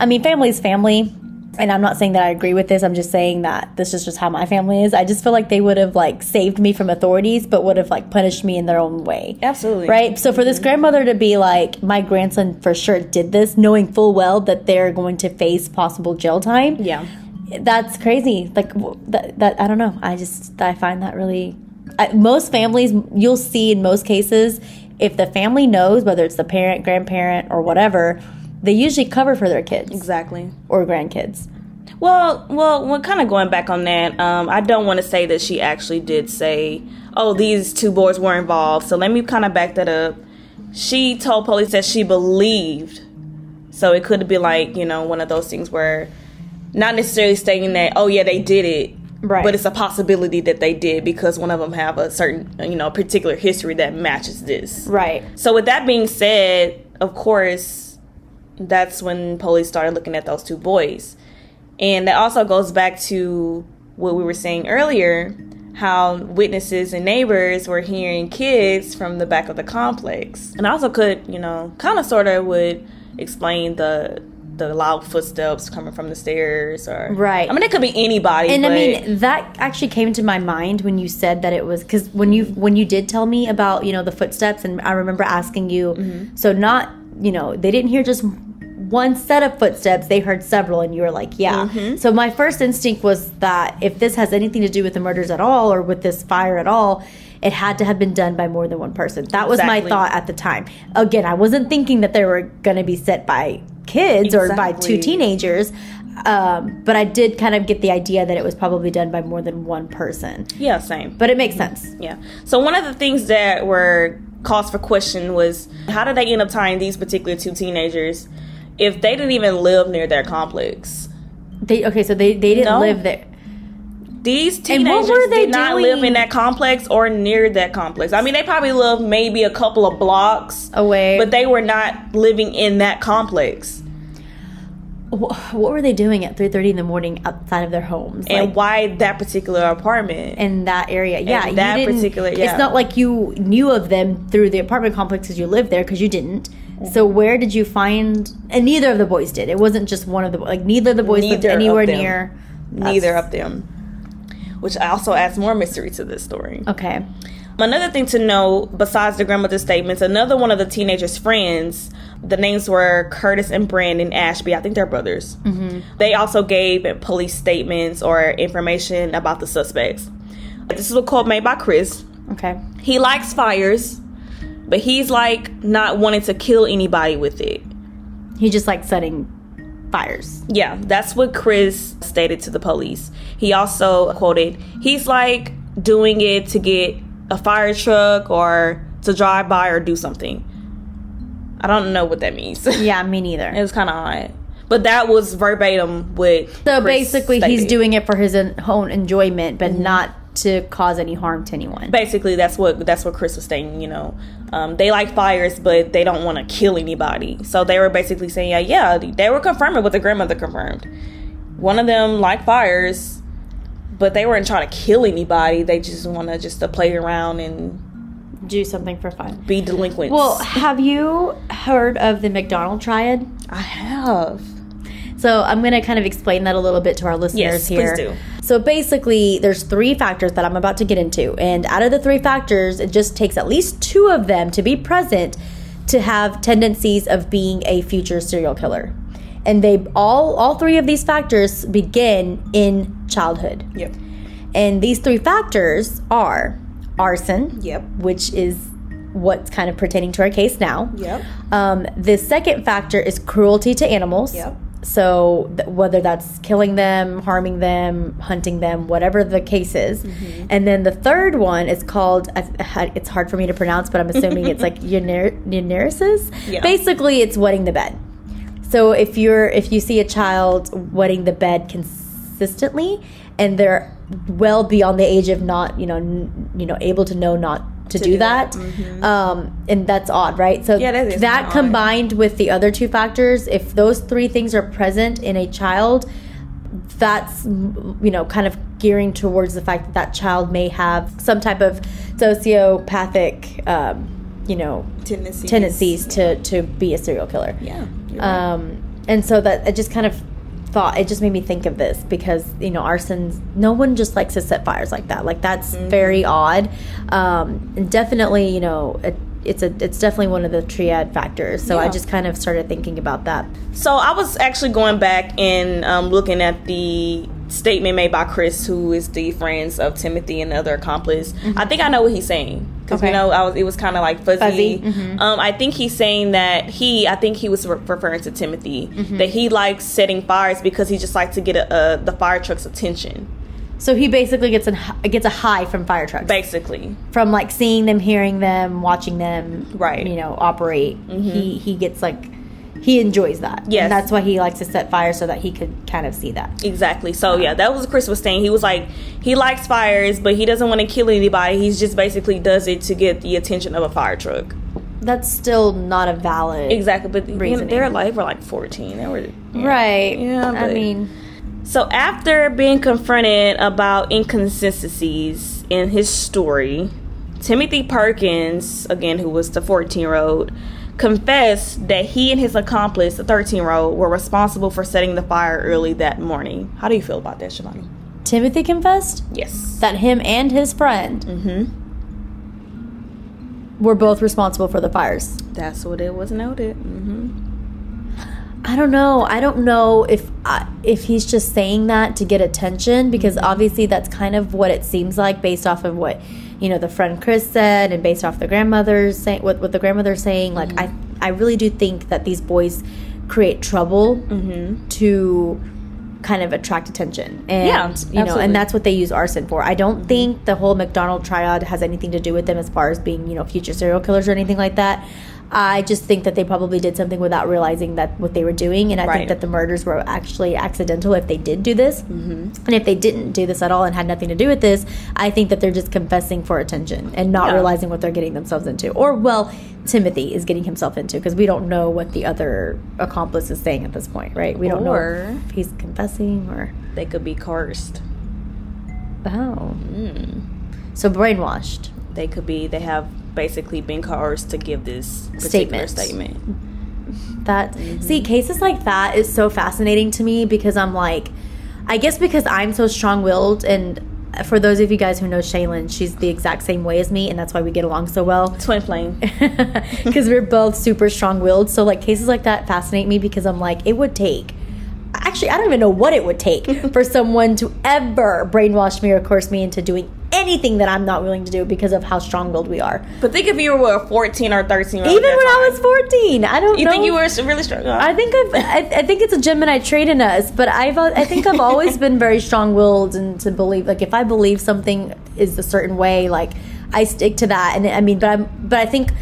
I mean, family's family. And I'm not saying that I agree with this. I'm just saying that this is just how my family is. I just feel like they would have like saved me from authorities, but would have like punished me in their own way. Absolutely. Right? So for this mm-hmm. grandmother to be like, my grandson for sure did this, knowing full well that they're going to face possible jail time. Yeah. That's crazy. Like that, that I don't know. I just I find that really I, most families you'll see in most cases if the family knows whether it's the parent, grandparent or whatever, they usually cover for their kids Exactly. or grandkids. Well, well, well, kind of going back on that, um, I don't want to say that she actually did say, "Oh, these two boys were involved." So let me kind of back that up. She told police that she believed, so it could be like you know one of those things where, not necessarily stating that, "Oh yeah, they did it," Right. but it's a possibility that they did because one of them have a certain you know particular history that matches this. Right. So with that being said, of course, that's when police started looking at those two boys. And that also goes back to what we were saying earlier, how witnesses and neighbors were hearing kids from the back of the complex. And also could, you know, kind of sort of would explain the the loud footsteps coming from the stairs or Right. I mean it could be anybody And but I mean that actually came to my mind when you said that it was because when you when you did tell me about you know the footsteps and I remember asking you Mm-hmm. so not you know they didn't hear just one set of footsteps they heard several and you were like yeah Mm-hmm. so my first instinct was that if this has anything to do with the murders at all or with this fire at all it had to have been done by more than one person that was my thought at the time again I wasn't thinking that they were going to be set by kids or by two teenagers um, but I did kind of get the idea that it was probably done by more than one person. yeah, same. But it makes sense. Yeah. So one of the things that were cause for question was how did they end up tying these particular two teenagers if they didn't even live near their complex? They okay, so they they didn't No. live there. These teenagers what were they did not doing? live in that complex or near that complex. I mean, they probably lived maybe a couple of blocks Away. but they were not living in that complex. What were they doing at three thirty in the morning outside of their homes? And Like, why that particular apartment? in that area, yeah, that particular- yeah. It's not like you knew of them through the apartment complexes you lived there because you didn't. So where did you find? And neither of the boys did. It wasn't just one of the like neither of the boys lived Neither of anywhere near. Neither us. of them. Which also adds more mystery to this story. Okay. Another thing to know, besides the grandmother's statements, another one of the teenagers' friends, the names were Curtis and Brandon Ashby. I think they're brothers. Mm-hmm. They also gave police statements or information about the suspects. This is a quote made by Chris. Okay. He likes fires, but he's like not wanting to kill anybody with it. He just like setting fires. Yeah, that's what Chris stated to the police. He also quoted, he's like doing it to get a fire truck or to drive by or do something. I don't know what that means. *laughs* Yeah, me neither. It was kind of odd. But that was verbatim with. So Chris basically, he's stated. Mm-hmm. doing it for his own own enjoyment, but not to cause any harm to anyone. Basically, that's what that's what Chris was saying. You know, um, they like fires, but they don't want to kill anybody. So they were basically saying, yeah, yeah, they were confirming what the grandmother confirmed. One of them liked fires, but they weren't trying to kill anybody. They just want to just to play around and Do something for fun. be delinquents. Well, have you heard of the McDonald triad? I have. So I'm going to kind of explain that a little bit to our listeners Yes, please here. do. So basically, there's three factors that I'm about to get into, and out of the three factors, it just takes at least two of them to be present to have tendencies of being a future serial killer. And they all all three of these factors begin in childhood. Yep. And these three factors are arson, Yep. which is what's kind of pertaining to our case now. Yep. Um, the second factor is cruelty to animals. Yep. So th- whether that's killing them, harming them, hunting them, whatever the case is. Mm-hmm. And then the third one is called. It's hard for me to pronounce, but I'm assuming it's like *laughs* enuresis. Yeah. Basically, it's wetting the bed. So if you're if you see a child wetting the bed consistently and they're well beyond the age of not you know n- you know able to know not to, do, do that, that. um, and that's odd, right? So Yeah, that that kinda odd. combined with the other two factors, if those three things are present in a child, that's you know kind of gearing towards the fact that that child may have some type of sociopathic um, you know Tendencies. tendencies to to be a serial killer Yeah. right. um, and so that it just kind of thought it just made me think of this because you know arsons no one just likes to set fires like that. Like that's very odd. Um, and definitely you know it, it's a it's definitely one of the triad factors. So i just kind of started thinking about that. So I was actually going back and um, looking at the statement made by Chris, who is the friends of Timothy and the other accomplice. I think I know what he's saying because Okay. you know I was it was kind of like fuzzy. Fuzzy, mhm. Um, I think he's saying that he I think he was re- referring to Timothy that he likes setting fires because he just likes to get a, a, the fire truck's attention. so he basically gets a gets a high from fire trucks Basically, from like seeing them hearing them watching them Right. you know operate he he gets like he enjoys that Yes. and that's why he likes to set fire so that he could kind of see that exactly. So yeah, that was Chris was saying. He was like he likes fires, but he doesn't want to kill anybody. He's just basically does it to get the attention of a fire truck. that's still not a valid Exactly, but you know, they're like were like fourteen. They were yeah. right Yeah, i mean So after being confronted about inconsistencies in his story, Timothy Perkins, again who was the fourteen year old, confessed that he and his accomplice, the thirteen year old, were responsible for setting the fire early that morning. How do you feel about that, Shivani? timothy confessed Yes. that him and his friend Mm-hmm. were both responsible for the fires That's what it was noted. Mm-hmm. I don't know. I don't know if uh, if he's just saying that to get attention because Mm-hmm. obviously that's kind of what it seems like based off of what you know the friend Chris said and based off the grandmother's saying what what the grandmother's saying. Like Mm-hmm. I I really do think that these boys create trouble Mm-hmm. to kind of attract attention and Yeah, you know absolutely. Mm-hmm. and that's what they use arson for i don't think the whole mcdonald triad has anything to do with them as far as being you know future serial killers or anything like that i just think that they probably did something without realizing that what they were doing and i Right. think that the murders were actually accidental if they did do this Mm-hmm. and if they didn't do this at all and had nothing to do with this i think that they're just confessing for attention and not Yeah. realizing what they're getting themselves into or well timothy is getting himself into because we don't know what the other accomplice is saying at this point right we don't Or- know if he's confessing or They could be cursed. oh Mm. so brainwashed They could be. They have basically been coerced to give this particular Statement. statement. that mm-hmm. see cases like that is so fascinating to me because i'm like i guess because i'm so strong-willed and for those of you guys who know shaylin she's the exact same way as me and that's why we get along so well Twin flame. because *laughs* we're both super strong-willed so like cases like that fascinate me because i'm like it would take actually i don't even know what it would take *laughs* for someone to ever brainwash me or coerce me into doing anything that i'm not willing to do because of how strong-willed we are But think if you were 14 or 13 year even when i was 14 i don't You know think you were really strong? I think I've, I, I think it's a Gemini trait in us, but I've I think I've always *laughs* been very strong-willed and to believe like if I believe something is a certain way, like I stick to that. And I mean, but I'm but I think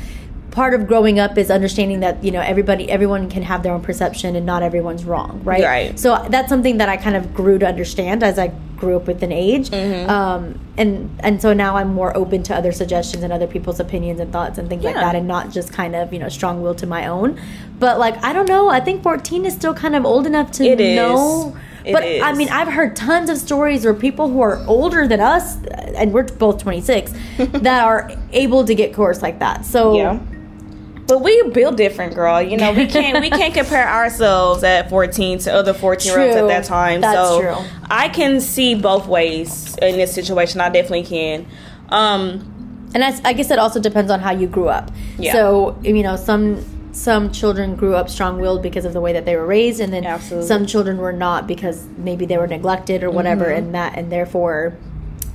part of growing up is understanding that you know everybody everyone can have their own perception and not everyone's wrong, right? Right. So that's something that I kind of grew to understand as I grew up with an age, um, and and so now I'm more open to other suggestions and other people's opinions and thoughts and things like that, and not just kind of you know strong willed to my own. But like I don't know, I think 14 is still kind of old enough to It is. know. It but I mean, I've heard tons of stories where people who are older than us, and we're both 26, *laughs* that are able to get coerced like that. So Yeah. But we build different, girl. You know, we *laughs* can't we can't compare ourselves at 14 to other 14 year olds at that time. That's so true. I can see both ways in this situation. I definitely can. Um, and that's, I guess it also depends on how you grew up. Yeah. So you know, some some children grew up strong-willed because of the way that they were raised, and then Absolutely. some children were not because maybe they were neglected or whatever, Mm-hmm. and that and therefore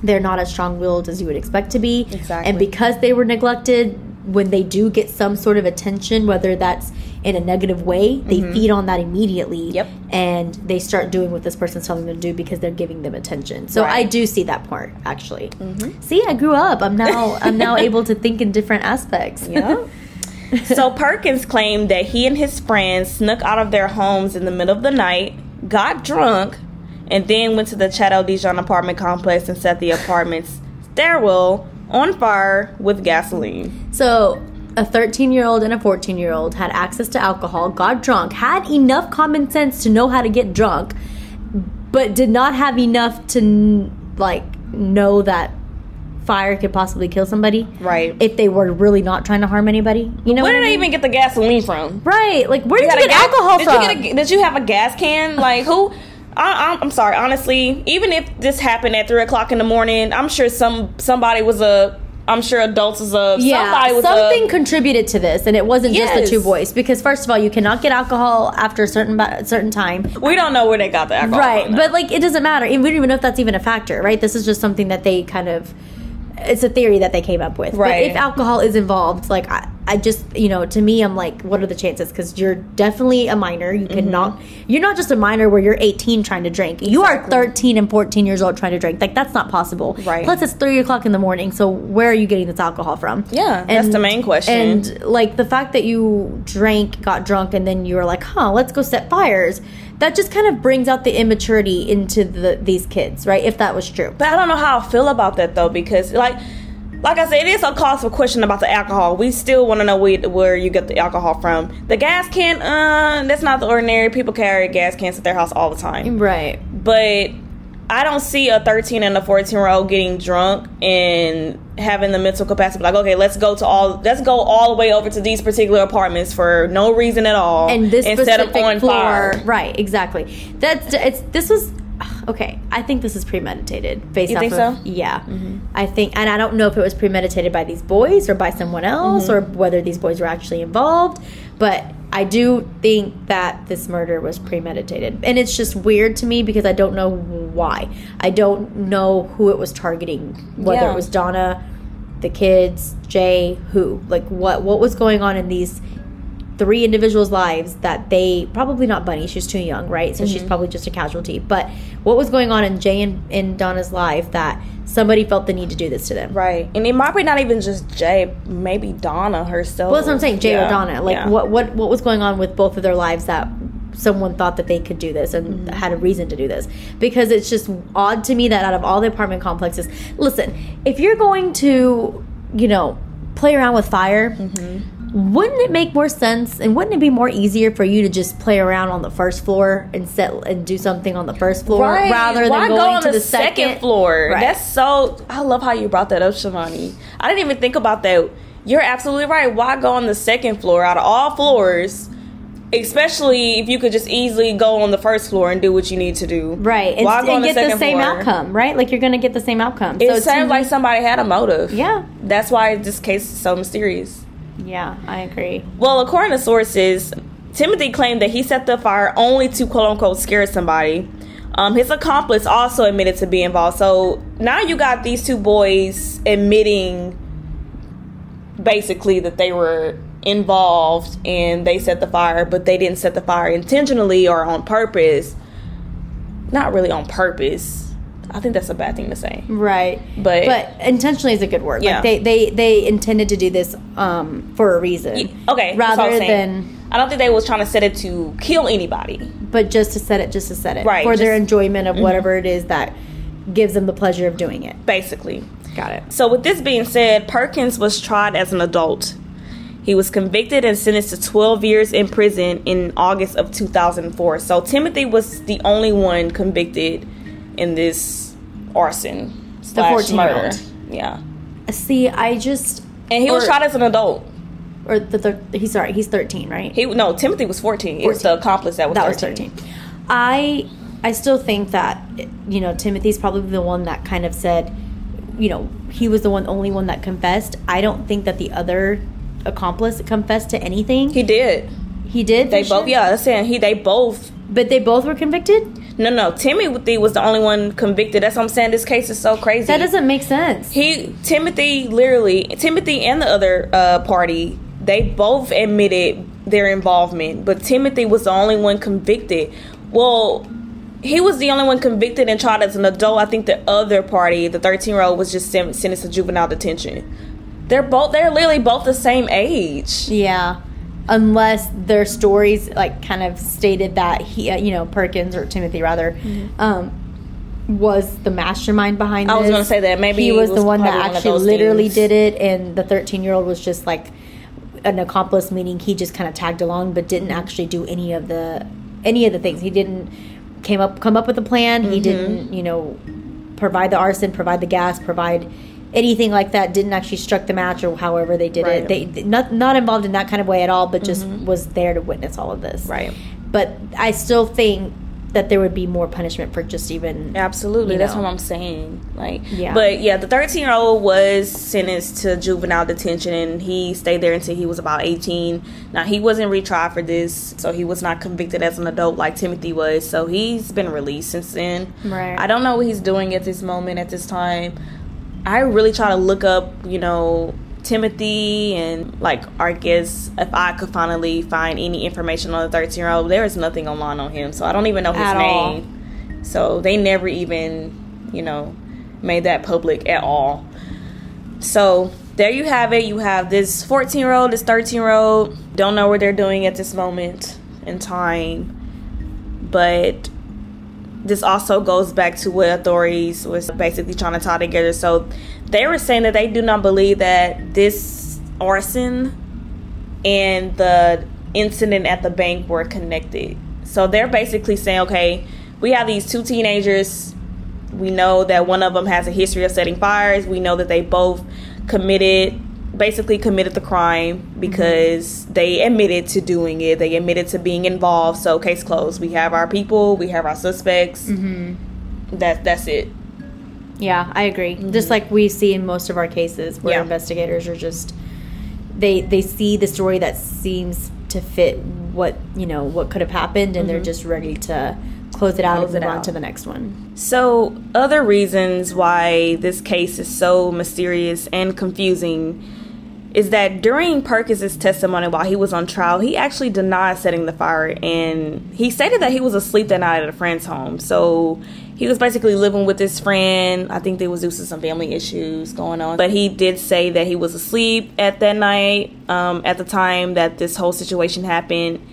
they're not as strong-willed as you would expect to be. Exactly. And because they were neglected, when they do get some sort of attention, whether that's in a negative way, they feed on that immediately. Mm-hmm. Yep. And they start doing what this person's telling them to do because they're giving them attention. So I Right. Mm-hmm. do see that part actually. See, I grew up. I'm now I'm now *laughs* able to think in different aspects. Yeah. *laughs* so Perkins claimed that he and his friends snuck out of their homes in the middle of the night, got drunk, and then went to the Chateau Dijon apartment complex and set the apartment's stairwell on fire with gasoline. So, a 13 year old and a 14 year old had access to alcohol, got drunk, had enough common sense to know how to get drunk, but did not have enough to, like, know that fire could possibly kill somebody. Right. If they were really not trying to harm anybody. You know Where what did I they mean? even get the gasoline from? Right. Like, where did you, got get gas- alcohol did from? You get a, did you have a gas can? Like who? I, I'm, I'm sorry. Honestly, even if this happened at three o'clock in the morning, I'm sure some somebody was a. I'm sure adults was a. yeah, somebody was something a, contributed to this, and it wasn't just the two boys. Because first of all, you cannot get alcohol after a certain certain time. We don't know where they got the alcohol. right from, but like it doesn't matter we don't even know if that's even a factor right this is just something that they kind of it's a theory that they came up with Right. but if alcohol is involved like i, I just you know to me i'm like what are the chances because you're definitely a minor you Mm-hmm. cannot you're not just a minor where you're 18 trying to drink you are 13 and 14 years old trying to drink like that's not possible Right. plus it's 3 o'clock in the morning so where are you getting this alcohol from Yeah, that's the main question. and like the fact that you drank, got drunk, and then you were like, "Huh, let's go set fires." That just kind of brings out the immaturity into the, these kids, right? If that was true. But I don't know how I feel about that though, because like, like I said, it is a cause for question about the alcohol. We still want to know where, where you get the alcohol from. The gas can, uh, that's not the ordinary. People carry gas cans at their house all the time. Right. But I don't see a 13 and a 14 year old getting drunk and having the mental capacity like, okay, let's go to all, let's go all the way over to these particular apartments for no reason at all, And this specific them on floor, fire. right? Exactly. That's it's. This was okay. I think this is premeditated. Based You off think of, so? Mm-hmm. Yeah, I think, and I don't know if it was premeditated by these boys or by someone else, Mm-hmm. or whether these boys were actually involved. But I do think that this murder was premeditated, and it's just weird to me because I don't know why. I don't know who it was targeting. Whether Yeah. it was Donna, the kids, Jay, who, like what what was going on in these three individuals' lives that they probably not Bunnie, she's too young, right? So Mm-hmm. she's probably just a casualty. But what was going on in Jay and in Donna's life that somebody felt the need to do this to them? Right, and it might be not even just Jay, maybe Donna herself. Well, that's what I'm saying, Jay Yeah, or Donna. Like yeah. what what what was going on with both of their lives that someone thought that they could do this and Mm-hmm. had a reason to do this because it's just odd to me that out of all the apartment complexes listen if you're going to you know play around with fire Mm-hmm. Wouldn't it make more sense and wouldn't it be more easier for you to just play around on the first floor and set and do something on the first floor Right. rather than Why going go on to the, the, second, floor? Right. That's so. I love how you brought that up, Shivani. I didn't even think about that. You're absolutely right. Why go on the second floor out of all floors? Especially if you could just easily go on the first floor and do what you need to do. right and, Why go on and get the second same floor? outcome right like you're gonna get the same outcome It to sounds like somebody had a motive. yeah That's why this case is so mysterious. Yeah i agree Well, according to sources, Timothy claimed that he set the fire only to quote unquote scare somebody. Um, his accomplice also admitted to be involved. So now you got these two boys admitting basically that they were involved and they set the fire, but they didn't set the fire intentionally or on purpose. Not really on purpose. I think that's a bad thing to say. Right. But- but intentionally is a good word. Yeah. Like they, they they intended to do this um for a reason. Okay, what I Rather than I don't think they was trying to set it to kill anybody. but just to set it just to set it. Right, For their just- Mm-hmm. enjoyment of whatever it is that gives them the pleasure of doing it. Basically. Got it. So, with this being said, Perkins was tried as an adult. He was convicted and sentenced to 12 years in prison in August of 2004. So, Timothy was the only one convicted in this arson slash 14-year-old. murder. Yeah, See, I just and he was shot as an adult. or the, the he's sorry, he's 13, right? He no, Timothy was 14. It was the accomplice that was that 13. was 13 i i still think that you know timothy's probably the one that kind of said you know he was the one only one that confessed i don't think that the other accomplice confessed to anything He did. he did They both. sure? Yeah, I'm saying he. They both. but they both were convicted No, no. Timothy was the only one convicted. That's what I'm saying. This case is so crazy. That doesn't make sense. He Timothy literally Timothy and the other uh, party they both admitted their involvement, but Timothy was the only one convicted. Well, he was the only one convicted and tried as an adult. I think the other party, the 13 year old, was just sentenced to juvenile detention. They're both they're literally both the same age. Yeah. Unless their stories like kind of stated that he, uh, you know, Perkins or Timothy rather, Mm-hmm. um, was the mastermind behind. I was gonna say that. Maybe he it was, the one that probably one actually literally things. did it, and the thirteen-year-old was just like an accomplice, meaning he just kind of tagged along, but didn't actually do any of the any of the things. He didn't came up come up with a plan. Mm-hmm. He didn't, you know, provide the arson, provide the gas, provide anything like that. Didn't actually struck the match or however they did Right. it. They not not involved in that kind of way at all, but just mm-hmm. was there to witness all of this. Right. But I still think that there would be more punishment for just even Absolutely, you that's what I'm saying. Like, Yeah. But yeah, the 13 year old was sentenced to juvenile detention, and he stayed there until he was about 18. Now he wasn't retried for this, so he was not convicted as an adult like Timothy was. So he's been released since then. Right. I don't know what he's doing at this moment, at this time. I really try to look up, you know, Timothy and like guess if I could finally find any information on the 13 year old, there is nothing online on him, so I don't even know his At all. name. So they never even, you know, made that public at all. So there you have it. You have this 14 year old, this 13 year old. Don't know what they're doing at this moment in time. But this also goes back to what authorities was basically trying to tie together. So they were saying that they do not believe that this arson and the incident at the bank were connected. So they're basically saying, okay, we have these two teenagers. We know that one of them has a history of setting fires. We know that they both committed, basically committed the crime because they admitted to doing it. They admitted to being involved. So case closed. We have our people. We have our suspects. Mm-hmm. That that's it. Yeah, I agree. Just like we see in most of our cases where Yeah. investigators are just they they see the story that seems to fit what, you know, what could have happened and they're just ready to close it out Close and move on to the next one. So, other reasons why this case is so mysterious and confusing is that during Perkins' testimony while he was on trial, he actually denied setting the fire and he stated that he was asleep that night at a friend's home. So, he was basically living with his friend. I think there was due to some family issues going on. But he did say that he was asleep at that night um, at the time that this whole situation happened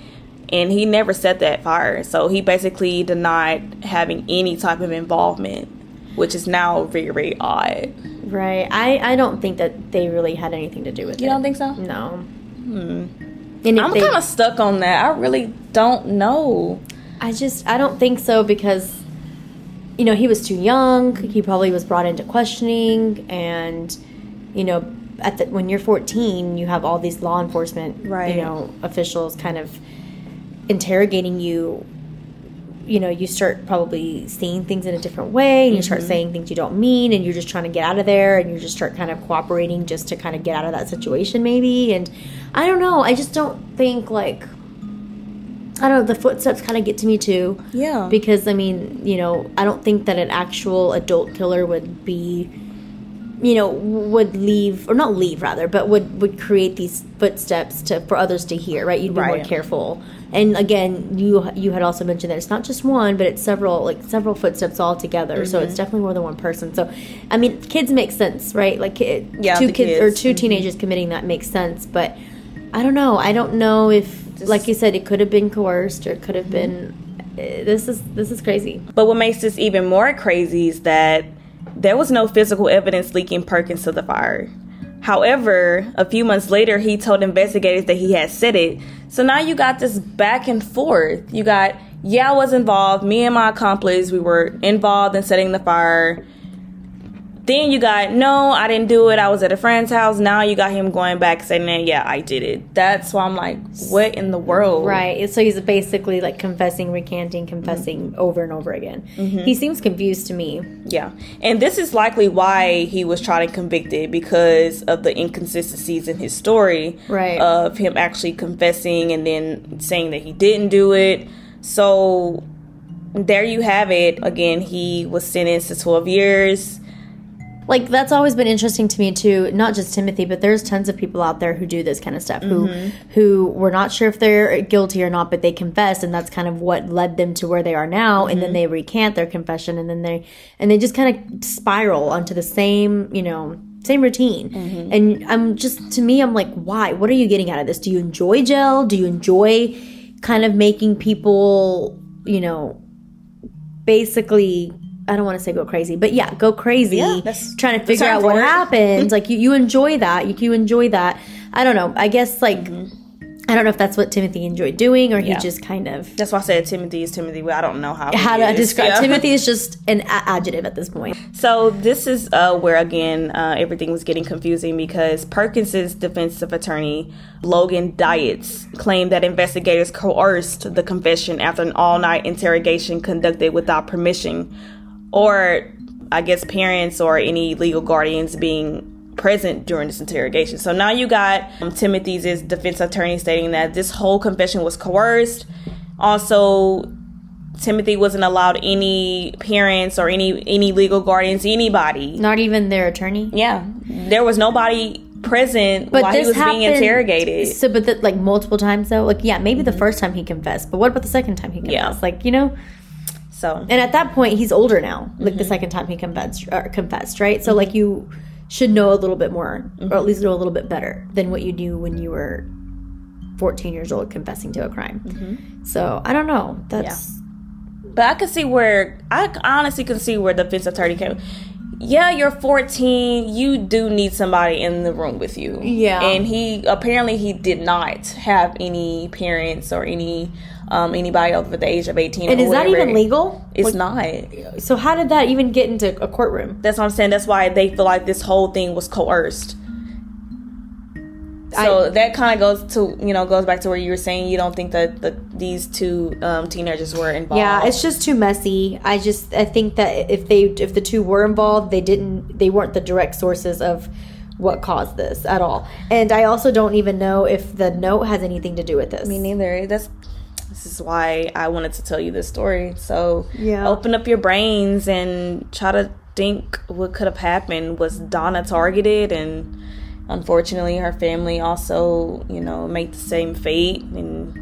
and he never set that fire. So he basically denied having any type of involvement, which is now very, very odd. Right. I I don't think that they really had anything to do with it. You don't think so? No. Hmm. And I'm kind of stuck on that. I really don't know. I just I don't think so because you know he was too young. He probably was brought into questioning, and you know at the when you're 14, you have all these law enforcement Right. you know officials kind of interrogating you. You know, you start probably seeing things in a different way, and you start mm-hmm. saying things you don't mean, and you're just trying to get out of there, and you just start kind of cooperating just to kind of get out of that situation, maybe. And I don't know. I just don't think like I don't know. The footsteps kind of get to me too Yeah. because I mean, you know, I don't think that an actual adult killer would be, you know, would leave or not leave rather, but would would create these footsteps to for others to hear. Right? You'd be more careful. And again, you you had also mentioned that it's not just one, but it's several like several footsteps all together. So Mm-hmm. it's definitely more than one person. So, I mean, kids make sense, right? Like ki- Yeah, two the kids, or kids. 2 Mhm. teenagers committing that makes sense, but. I don't know. I don't know if, like you said, it could have been coerced or it could have been. uh, This is this is crazy. But what makes this even more crazy is that there was no physical evidence linking Perkins to the fire. However, a few months later, he told investigators that he had said it. So now you got this back and forth. You got, yeah, I was involved. Me and my accomplice, we were involved in setting the fire. Then you got, no, I didn't do it. I was at a friend's house. Now you got him going back saying, yeah, I did it. That's why I'm like, what in the world? Right. So he's basically like confessing, recanting, confessing mm-hmm. over and over again. Mm-hmm. He seems confused to me. Yeah. And this is likely why he was tried and convicted because of the inconsistencies in his story. Right. Of him actually confessing and then saying that he didn't do it. So there you have it. Again, he was sentenced to 12 years. Like that's always been interesting to me too not just timothy but there's tons of people out there who do this kind of stuff who mm-hmm. who we're not sure if they're guilty or not but they confess and that's kind of what led them to where they are now and then mm-hmm. they recant their confession and then they and they just kind of spiral onto the same you know same routine. Mm-hmm. And i'm just to me i'm like why? What are you getting out of this? Do you enjoy jail? Do you enjoy kind of making people you know basically I don't want to say go crazy, but yeah, go crazy Yeah, trying to figure out what it. happened. *laughs* like you, you enjoy that. You, you enjoy that. I don't know. I guess like I don't know if that's what Timothy enjoyed doing or he Mm-hmm. Yeah. just kind of That's why I said Timothy is Timothy. But I don't know how. how to describe Yeah. Timothy is *laughs* just an a- adjective at this point. So this is uh, where again uh, everything was getting confusing because Perkins's defensive attorney Logan Dietz claimed that investigators coerced the confession after an all-night interrogation conducted without permission, or I guess parents or any legal guardians being present during this interrogation. So now you got um, Timothy's defense attorney stating that this whole confession was coerced. Also, Timothy wasn't allowed any parents or any any legal guardians, anybody. Not even their attorney. Yeah, there was nobody present But while he was happened, being interrogated. So, but that like multiple times though. Like, yeah, maybe the first time he confessed, but what about the second time he confessed? Yeah. Like, you know, So and at that point he's older now. Like Mm-hmm. the second time he confessed, or confessed, right? So like you should know a little bit more, Mm-hmm. or at least know a little bit better than what you knew when you were 14 years old confessing to a crime. Mm-hmm. So I don't know. That's But I can see where I honestly can see where the defense attorney came. Yeah, you're 14. You do need somebody in the room with you. Yeah. and he apparently he did not have any parents or any um, anybody over the age of 18. and is that even legal? It's not. So how did that even get into a courtroom? That's what I'm saying. That's why they feel like this whole thing was coerced. So I- that kind of goes to you know goes back to where you were saying you don't think that the, these two um, teenagers were involved. Yeah, it's just too messy. I just I think that if they if the two were involved, they didn't they weren't the direct sources of what caused this at all. And I also don't even know if the note has anything to do with this. me neither. That's this is why I wanted to tell you this story. So Yeah. open up your brains and try to think what could have happened. Was Donna targeted and unfortunately her family also you know made the same fate and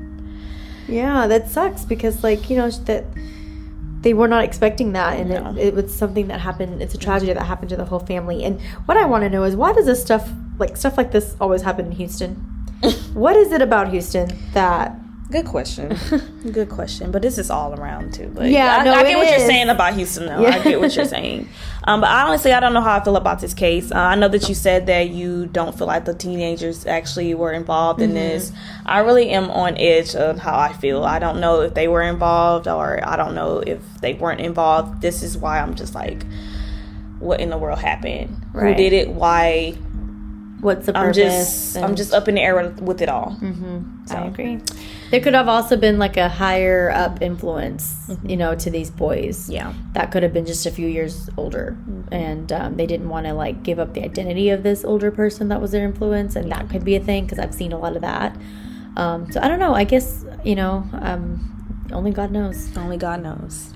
Yeah, that sucks because like, you know, that they were not expecting that and No. it, it was something that happened it's a tragedy that happened to the whole family. And what I want to know is why does this stuff like stuff like this always happen in Houston? *laughs* what is it about Houston that Good question. *laughs* Good question. But this is all around too. But Yeah, I, no, I get what you're saying about Houston. Though Yeah. I get what you're saying. Um, but honestly, I don't know how I feel about this case. Uh, I know that you said that you don't feel like the teenagers actually were involved in this. Mm-hmm. I really am on edge of how I feel. I don't know if they were involved or I don't know if they weren't involved. This is why I'm just like, what in the world happened? Who did it? Why? what's the purpose? I'm just I'm just up in the air with, with it all. I agree. There could have also been like a higher up influence, you know, to these boys. Yeah. That could have been just a few years older. And um, they didn't want to like give up the identity of this older person that was their influence. And that could be a thing because I've seen a lot of that. Um, so I don't know. I guess, you know, um, only God knows. Only God knows.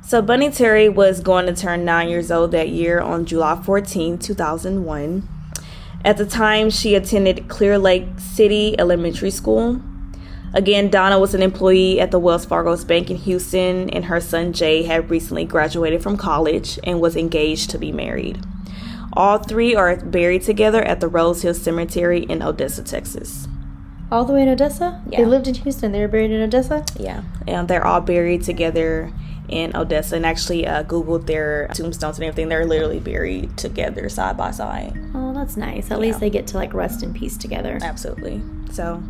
So Bunnie Terry was going to turn nine years old that year on July 14, 2001. At the time, she attended Clear Lake City Elementary School. Again, Donna was an employee at the Wells Fargo's Bank in Houston, and her son Jay had recently graduated from college and was engaged to be married. All three are buried together at the Rose Hill Cemetery in Odessa, Texas. All the way in Odessa? Yeah. They lived in Houston. They were buried in Odessa? Yeah, and they're all buried together in Odessa. And actually, uh, googled their tombstones and everything. They're literally buried together, side by side. Oh, that's nice. At least they get to like rest in peace together. Absolutely. So,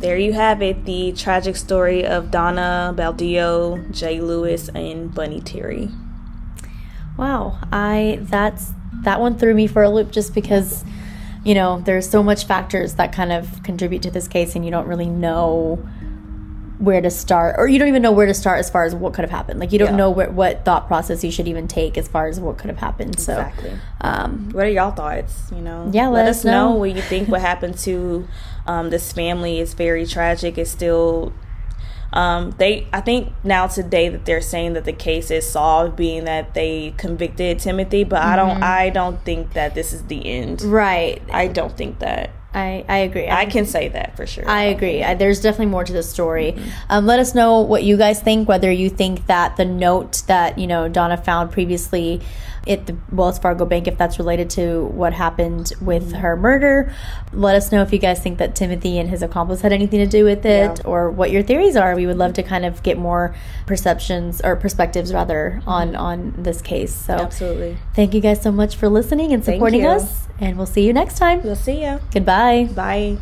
there you have it: the tragic story of Donna Baldeo, Jay Lewis, and Bunnie Terry. Wow, I that's that one threw me for a loop just because you know there's so much factors that kind of contribute to this case and you don't really know where to start or you don't even know where to start as far as what could have happened like you don't Yeah. know where, what thought process you should even take as far as what could have happened so Exactly. um What are y'all thoughts? You know, Yeah, let us us know. know. what you think. What happened to um, this family is very tragic. It's still Um, they, I think now today that they're saying that the case is solved, being that they convicted Timothy. But I don't, I don't think that this is the end. Right. I don't think that. I, I agree. I can say that for sure. I agree. I, there's definitely more to the story. Um, let us know what you guys think. Whether you think that the note that you know Donna found previously at the Wells Fargo Bank, if that's related to what happened with her murder, let us know if you guys think that Timothy and his accomplice had anything to do with it, Yeah. or what your theories are. We would love to kind of get more perceptions or perspectives rather on on this case. So Absolutely. thank you guys so much for listening and supporting us, and we'll see you next time. We'll see you. Goodbye. Bye.